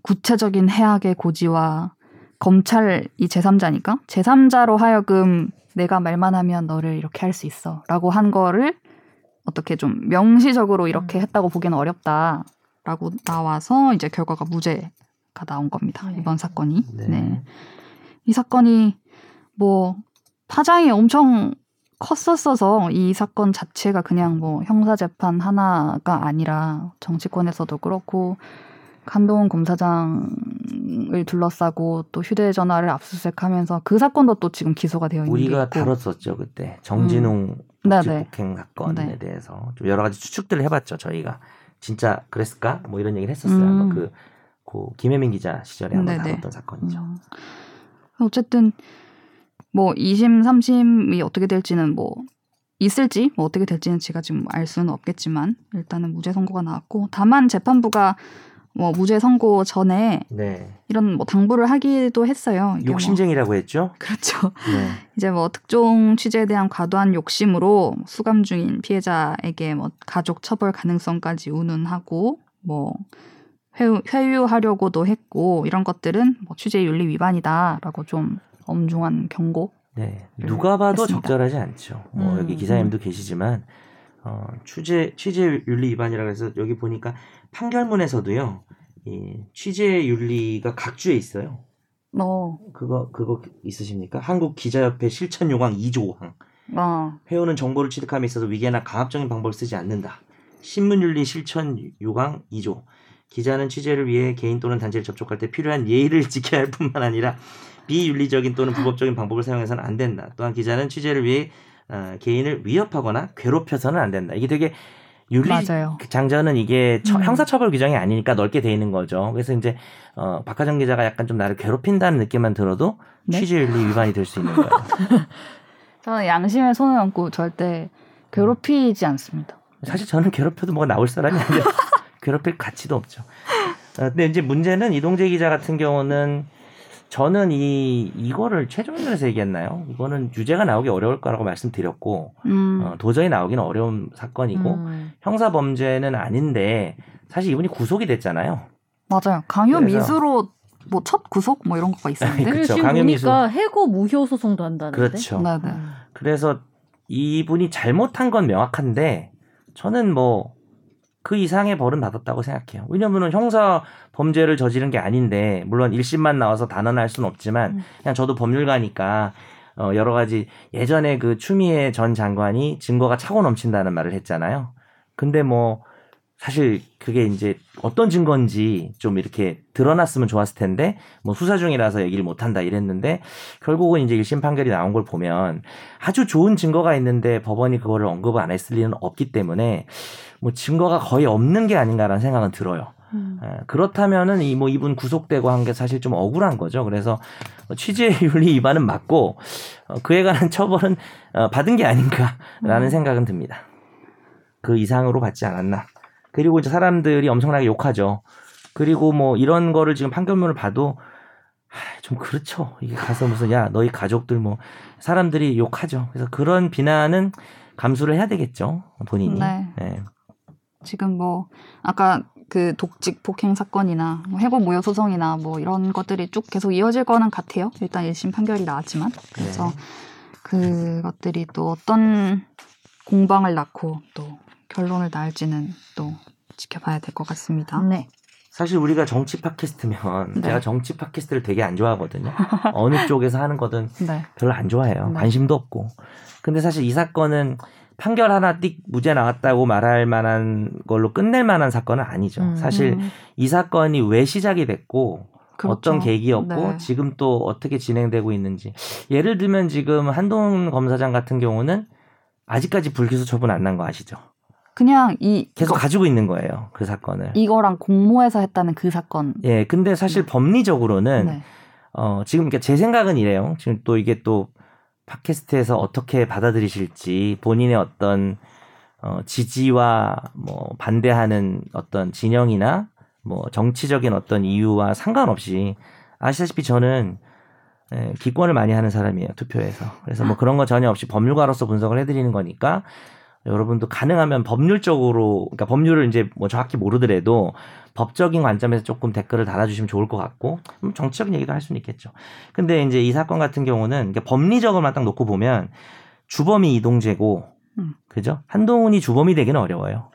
구체적인 해악의 고지와 검찰 이 제3자니까 제3자로 하여금 내가 말만 하면 너를 이렇게 할 수 있어라고 한 거를 어떻게 좀 명시적으로 이렇게 했다고 보기는 어렵다라고 나와서 이제 결과가 무죄가 나온 겁니다. 네. 이번 사건이. 네. 네. 이 사건이 뭐 파장이 엄청 컸었어서 이 사건 자체가 그냥 뭐 형사 재판 하나가 아니라 정치권에서도 그렇고 한동훈 검사장을 둘러싸고 또 휴대전화를 압수수색하면서 그 사건도 또 지금 기소가 되어 있는 우리가 다뤘었죠 그때 정진웅 음. 네네. 복행 사건에 네. 대해서 좀 여러 가지 추측들을 해봤죠 저희가 진짜 그랬을까 뭐 이런 얘기를 했었어요. 음. 그, 그 김혜민 기자 시절에 한번 네네. 다뤘던 사건이죠. 음. 어쨌든 뭐 2심, 3심이 어떻게 될지는 뭐 있을지 뭐 어떻게 될지는 제가 지금 알 수는 없겠지만 일단은 무죄 선고가 나왔고 다만 재판부가 뭐 무죄 선고 전에 네. 이런 뭐 당부를 하기도 했어요. 뭐- 욕심쟁이라고 했죠. 그렇죠. 네. [laughs] 이제 뭐 특종 취재에 대한 과도한 욕심으로 수감 중인 피해자에게 뭐 가족 처벌 가능성까지 운운하고 뭐 회유, 회유하려고도 했고 이런 것들은 뭐 취재 윤리 위반이다라고 좀 엄중한 경고. 네. 누가 봐도 했습니다. 적절하지 않죠. 뭐 음, 여기 기자님도 계시지만 어, 취재 취재 윤리 위반이라고 해서 여기 보니까 판결문에서도요. 이 취재 윤리가 각주에 있어요. 어, 그거 그거 있으십니까? 한국 기자협회 실천 요강 2조 항. 어, 회원은 정보를 취득함에 있어서 위계나 강압적인 방법을 쓰지 않는다. 신문윤리 실천 요강 2조. 기자는 취재를 위해 개인 또는 단체를 접촉할 때 필요한 예의를 [laughs] 지켜야 할 뿐만 아니라 비윤리적인 또는 불법적인 방법을 사용해서는 안 된다. 또한 기자는 취재를 위해 어, 개인을 위협하거나 괴롭혀서는 안 된다. 이게 되게 윤리 맞아요. 장전은 이게 처- 음. 형사처벌 규정이 아니니까 넓게 돼 있는 거죠. 그래서 이제 어, 박하정 기자가 약간 좀 나를 괴롭힌다는 느낌만 들어도 네? 취재윤리 위반이 될 수 있는 거예요. [laughs] 저는 양심에 손을 얹고 절대 괴롭히지 않습니다. 사실 저는 괴롭혀도 뭐가 나올 사람이 아니라 [laughs] 괴롭힐 가치도 없죠. 어, 근데 이제 문제는 이동재 기자 같은 경우는 저는 이 이거를 최종 의견에서 얘기했나요? 이거는 유죄가 나오기 어려울 거라고 말씀드렸고 음, 어, 도저히 나오기는 어려운 사건이고 음. 형사 범죄는 아닌데 사실 이분이 구속이 됐잖아요. 맞아요. 강요 미수로 뭐 첫 구속 뭐 이런 거가 [laughs] 있었는데. 그리고 지금 강요미수. 보니까 해고 무효 소송도 한다는데. 그렇죠. 네, 네. 음. 그래서 이분이 잘못한 건 명확한데 저는 뭐 그 이상의 벌은 받았다고 생각해요. 왜냐면은 형사 범죄를 저지른 게 아닌데 물론 1심만 나와서 단언할 수는 없지만 음. 그냥 저도 법률가니까 어 여러 가지 예전에 그 추미애 전 장관이 증거가 차고 넘친다는 말을 했잖아요. 근데 뭐 사실 그게 이제 어떤 증거인지 좀 이렇게 드러났으면 좋았을 텐데 뭐 수사 중이라서 얘기를 못 한다 이랬는데 결국은 이제 1심 판결이 나온 걸 보면 아주 좋은 증거가 있는데 법원이 그거를 언급을 안 했을 리는 없기 때문에 뭐 증거가 거의 없는 게 아닌가라는 생각은 들어요. 음. 예, 그렇다면은 이 뭐 이분 구속되고 한 게 사실 좀 억울한 거죠. 그래서 취재 윤리 위반은 맞고 어, 그에 관한 처벌은 어, 받은 게 아닌가라는 음. 생각은 듭니다. 그 이상으로 받지 않았나. 그리고 이제 사람들이 엄청나게 욕하죠. 그리고 뭐 이런 거를 지금 판결문을 봐도 하, 좀 그렇죠. 이게 가서 무슨 야 너희 가족들 뭐 사람들이 욕하죠. 그래서 그런 비난은 감수를 해야 되겠죠 본인이. 네. 네. 지금 뭐 아까 그 독직 폭행 사건이나 뭐 해고 무효 소송이나 뭐 이런 것들이 쭉 계속 이어질 거는 같아요. 일단 1심 판결이 나왔지만 그래서 그것들이 또 어떤 공방을 낳고 또 결론을 낳을지는 또 지켜봐야 될 것 같습니다. 네. 사실 우리가 정치 팟캐스트면 네. 제가 정치 팟캐스트를 되게 안 좋아하거든요. [laughs] 어느 쪽에서 하는 거든 네. 별로 안 좋아해요. 네. 관심도 없고. 근데 사실 이 사건은 판결 하나 띡 무죄 나왔다고 말할 만한 걸로 끝낼 만한 사건은 아니죠. 음. 사실 음, 이 사건이 왜 시작이 됐고 그렇죠. 어떤 계기였고 네. 지금 또 어떻게 진행되고 있는지. 예를 들면 지금 한동훈 검사장 같은 경우는 아직까지 불기소 처분 안 난 거 아시죠? 그냥 이 계속 가지고 있는 거예요. 그 사건을. 이거랑 공모해서 했다는 그 사건. 예, 근데 사실 법리적으로는 네. 어, 지금 그러니까 제 생각은 이래요. 지금 또 이게 또 팟캐스트에서 어떻게 받아들이실지 본인의 어떤 어, 지지와 뭐 반대하는 어떤 진영이나 뭐 정치적인 어떤 이유와 상관없이 아시다시피 저는 예, 기권을 많이 하는 사람이에요 투표에서 그래서 뭐 그런 거 전혀 없이 법률가로서 분석을 해드리는 거니까 여러분도 가능하면 법률적으로 그러니까 법률을 이제 뭐 정확히 모르더라도 법적인 관점에서 조금 댓글을 달아주시면 좋을 것 같고 음, 정치적인 얘기도 할 수는 있겠죠. 근데 이제 이 사건 같은 경우는 이게 법리적으로만 딱 놓고 보면 주범이 이동재고 음. 그죠? 한동훈이 주범이 되기는 어려워요.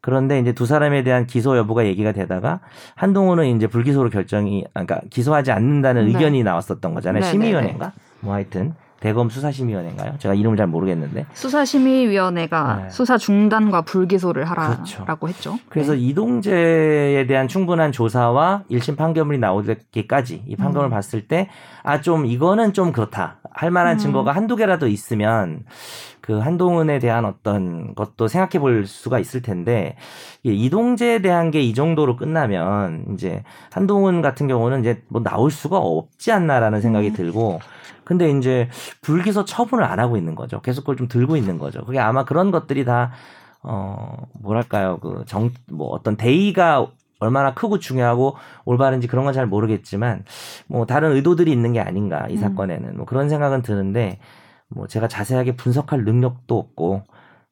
그런데 이제 두 사람에 대한 기소 여부가 얘기가 되다가 한동훈은 이제 불기소로 결정이 아, 그러니까 기소하지 않는다는 네. 의견이 나왔었던 거잖아요. 네, 심의위원회인가? 뭐 하여튼 대검 수사심의위원회인가요? 제가 이름을 잘 모르겠는데 수사심의위원회가 네. 수사 중단과 불기소를 하라라고 그렇죠. 했죠. 그래서 네. 이동재에 대한 충분한 조사와 1심 판결문이 나오기까지 이 판결을 음. 봤을 때 아 좀 이거는 좀 그렇다 할 만한 음. 증거가 한두 개라도 있으면 그 한동훈에 대한 어떤 것도 생각해 볼 수가 있을 텐데 이 이동재에 대한 게 이 정도로 끝나면 이제 한동훈 같은 경우는 이제 뭐 나올 수가 없지 않나라는 생각이 음. 들고 근데 이제 불기소 처분을 안 하고 있는 거죠. 계속 그걸 좀 들고 있는 거죠. 그게 아마 그런 것들이 다 어, 뭐랄까요. 그 정, 뭐 어떤 대의가 얼마나 크고 중요하고 올바른지 그런 건 잘 모르겠지만 뭐 다른 의도들이 있는 게 아닌가 이 음. 사건에는 뭐 그런 생각은 드는데 뭐 제가 자세하게 분석할 능력도 없고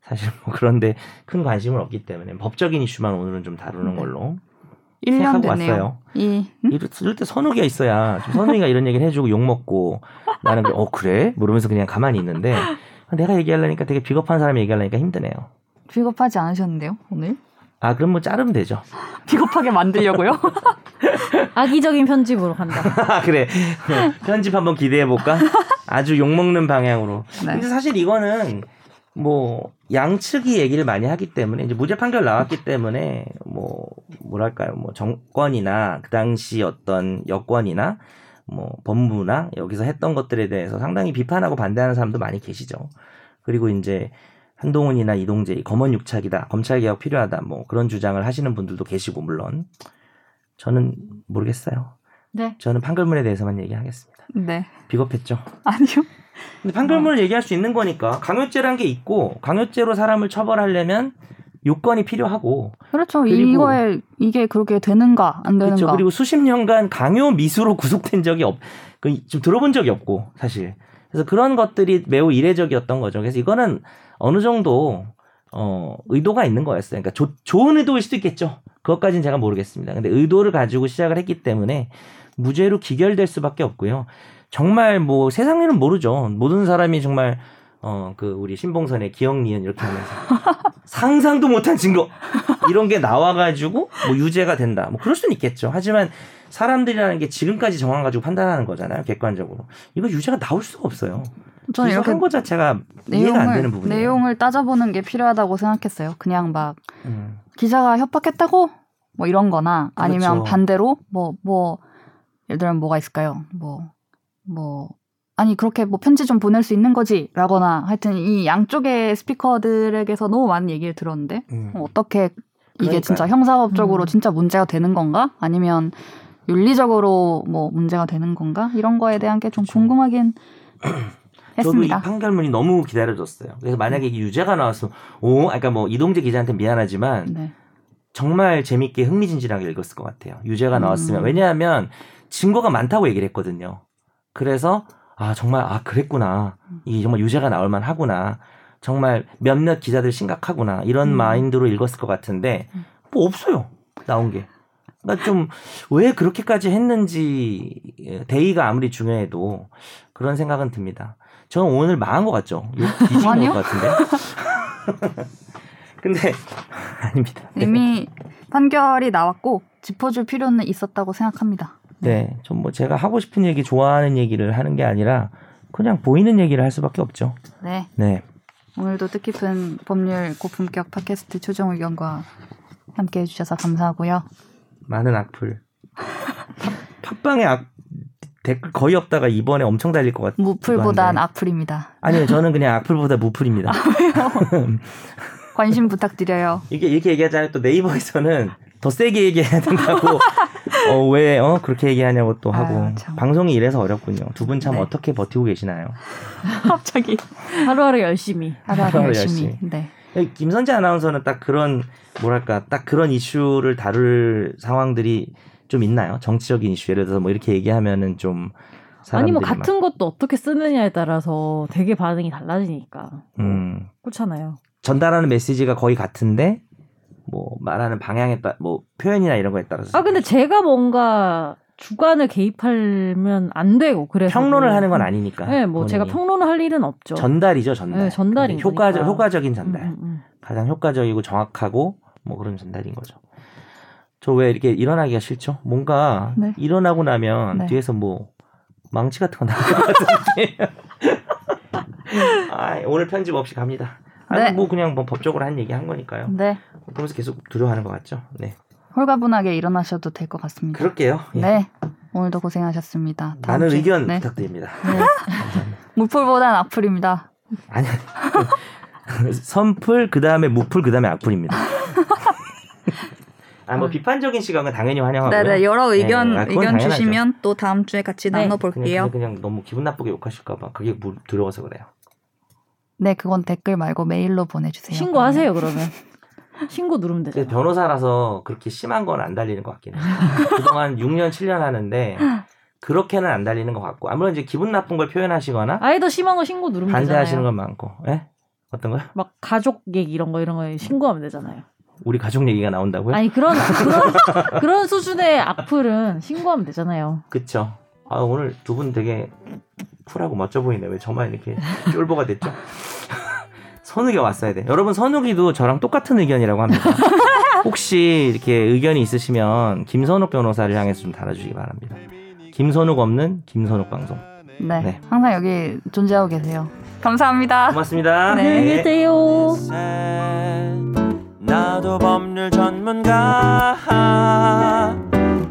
사실 뭐 그런데 큰 관심은 없기 때문에 법적인 이슈만 오늘은 좀 다루는 네. 걸로 1년 생각하고 됐네요. 왔어요. 이 음? 이럴, 때 선우기가 있어야 좀 선우기가 이런 얘기를 해주고 욕 먹고 나는 그래, 어 그래 모르면서 그냥 가만히 있는데 내가 얘기하려니까 되게 비겁한 사람이 얘기하려니까 힘드네요. 비겁하지 않으셨는데요, 오늘? 아 그럼 뭐 자르면 되죠. [laughs] 비겁하게 만들려고요? [laughs] 악의적인 편집으로 간다. [laughs] 아 그래 편집 한번 기대해 볼까? 아주 욕 먹는 방향으로. 네. 근데 사실 이거는 뭐 양측이 얘기를 많이 하기 때문에 이제 무죄 판결 나왔기 때문에 뭐 뭐랄까요 뭐 정권이나 그 당시 어떤 여권이나 뭐 법무나 여기서 했던 것들에 대해서 상당히 비판하고 반대하는 사람도 많이 계시죠. 그리고 이제 한동훈이나 이동재 이 검언 육착이다 검찰 개혁 필요하다 뭐 그런 주장을 하시는 분들도 계시고 물론 저는 모르겠어요. 네. 저는 판결문에 대해서만 얘기하겠습니다. 네. 비겁했죠. 아니요. 근데 판결문을 얘기할 수 있는 거니까 강요죄란 게 있고 강요죄로 사람을 처벌하려면 요건이 필요하고 그렇죠. 이거에 이게 그렇게 되는가 안 되는가. 그렇죠. 그리고 수십 년간 강요 미수로 [laughs] 구속된 적이 없, 그좀 들어본 적이 없고 사실. 그래서 그런 것들이 매우 이례적이었던 거죠. 그래서 이거는 어느 정도 어 의도가 있는 거였어요. 그러니까 조- 좋은 의도일 수도 있겠죠. 그것까지는 제가 모르겠습니다. 근데 의도를 가지고 시작을 했기 때문에 무죄로 기결될 수밖에 없고요. 정말 뭐 세상 일은 모르죠. 모든 사람이 정말 어 그 우리 신봉선의 기억 니은 이렇게 하면서 [laughs] 상상도 못한 증거 이런 게 나와가지고 뭐 유죄가 된다. 뭐 그럴 수는 있겠죠. 하지만 사람들이라는 게 지금까지 정황 가지고 판단하는 거잖아요. 객관적으로 이거 유죄가 나올 수가 없어요. 저는 이렇게 거 자체가 이해가 안 되는 부분이에요. 내용을 따져보는 게 필요하다고 생각했어요. 그냥 막 음. 기자가 협박했다고 뭐 이런 거나 아니면 그렇죠. 반대로 뭐뭐 예를 들면 뭐가 있을까요? 뭐 뭐 아니 그렇게 뭐 편지 좀 보낼 수 있는 거지라거나 하여튼 이 양쪽의 스피커들에게서 너무 많은 얘기를 들었는데 음. 어, 어떻게 이게 그러니까요. 진짜 형사법적으로 음. 진짜 문제가 되는 건가? 아니면 윤리적으로 뭐 문제가 되는 건가? 이런 거에 대한 게좀 그렇죠. 궁금하긴 [clears throat] 저도 이 했습니다. 판결문이 너무 기다려졌어요. 그래서 만약에 이게 유죄가 나왔으면 오, 아까 뭐 이동재 기자한테 미안하지만 네. 정말 재밌게 흥미진진하게 읽었을 것 같아요. 유죄가 음. 나왔으면 왜냐하면 증거가 많다고 얘기를 했거든요. 그래서 아 정말 아 그랬구나 이 정말 유죄가 나올 만하구나 정말 몇몇 기자들 심각하구나 이런 음. 마인드로 읽었을 것 같은데 뭐 없어요. 나온 게. 그러니까 좀 왜 그렇게까지 했는지 예, 대의가 아무리 중요해도 그런 생각은 듭니다. 저는 오늘 망한 것 같죠? 아니요. 것 같은데. [laughs] 근데 아닙니다. 네. 이미 판결이 나왔고 짚어줄 필요는 있었다고 생각합니다. 네, 좀 뭐 제가 하고 싶은 얘기, 좋아하는 얘기를 하는 게 아니라 그냥 보이는 얘기를 할 수밖에 없죠. 네. 네, 오늘도 뜻깊은 법률 고품격 팟캐스트 최종 의견과 함께 해주셔서 감사하고요. 많은 악플. 팟- 팟빵에 악 댓글 거의 없다가 이번에 엄청 달릴 것 같아요. 무풀보단 악플입니다. 아니요, [laughs] 저는 그냥 악플보다 무플입니다. 관심 부탁드려요. [laughs] 이게 이렇게 얘기하잖아요. 또 네이버에서는 더 세게 얘기해야 된다고. [laughs] 어, 왜, 어, 그렇게 얘기하냐고 또 하고. 아유, 참. 방송이 이래서 어렵군요. 두 분참 네. 어떻게 버티고 계시나요? [laughs] 갑자기 하루하루 열심히. 하루하루 하루하루 열심히. 열심히. 네. 김선재 아나운서는 딱 그런, 뭐랄까, 딱 그런 이슈를 다룰 상황들이 좀 있나요? 정치적인 이슈. 예를 들어서 뭐 이렇게 얘기하면은 좀. 아니 뭐 같은 것도 어떻게 쓰느냐에 따라서 되게 반응이 달라지니까 음, 그렇잖아요. 전달하는 메시지가 거의 같은데, 뭐, 말하는 방향에 따라, 뭐, 표현이나 이런 거에 따라서. 아 근데 제가 뭔가 주관을 개입하면 안 되고 그래서 평론을 하는 건 아니니까. 네, 뭐 제가 본인이. 평론을 할 일은 없죠. 전달이죠, 전달. 네, 전달인 근데 효과적. 효과적인 전달. 음, 음, 음. 가장 효과적이고 정확하고 뭐 그런 전달인 거죠. 저 왜 이렇게 일어나기가 싫죠? 뭔가 네. 일어나고 나면 네. 뒤에서 뭐 망치 같은 거 나올 것 같은데. [laughs] [laughs] 아, 오늘 편집 없이 갑니다. 아니 네. 뭐 그냥 뭐 법적으로 한 얘기 한 거니까요. 네. 그러면서 계속 두려워하는 것 같죠. 네. 홀가분하게 일어나셔도 될 것 같습니다. 그럴게요. 예. 네. 오늘도 고생하셨습니다. 많은 주에- 의견 네. 부탁드립니다. 네. [laughs] 무풀보단 악플입니다. 아니 [laughs] 선풀 그 다음에 무풀 그 다음에 악플입니다. 아 뭐 비판적인 시각은 당연히 환영하고요. 네네 여러 의견 네, 아, 의견 당연하죠. 주시면 또 다음 주에 같이 네. 나눠볼게요. 그냥, 그냥 너무 기분 나쁘게 욕하실까봐 그게 무- 두려워서 그래요. 네 그건 댓글 말고 메일로 보내주세요. 신고하세요 그러면 [laughs] 신고 누르면 되죠. 변호사라서 그렇게 심한 건 안 달리는 것 같긴 해요. 그동안 [laughs] 6년 7년 하는데 그렇게는 안 달리는 것 같고 아무런 이제 기분 나쁜 걸 표현하시거나 아예 더 심한 거 신고 누르면 반대하시는 되잖아요. 건 많고, 예? 어떤 거요? 막 가족 얘기 이런 거 이런 거 신고하면 되잖아요. 우리 가족 얘기가 나온다고요? 아니 그런 [laughs] 그런 그런 수준의 악플은 신고하면 되잖아요. 그쵸. 아 오늘 두 분 되게 쿨하고 멋져 보이네. 왜 저만 이렇게 쫄보가 됐죠? [laughs] 선욱이 왔어야 돼. 여러분 선욱이도 저랑 똑같은 의견이라고 합니다. 혹시 이렇게 의견이 있으시면 김선욱 변호사를 향해서 좀 달아주시기 바랍니다. 김선욱 없는 김선욱 방송. 네, 네. 항상 여기 존재하고 계세요. 감사합니다. 고맙습니다. 네. 안녕히 계세요. 나도 법률 전문가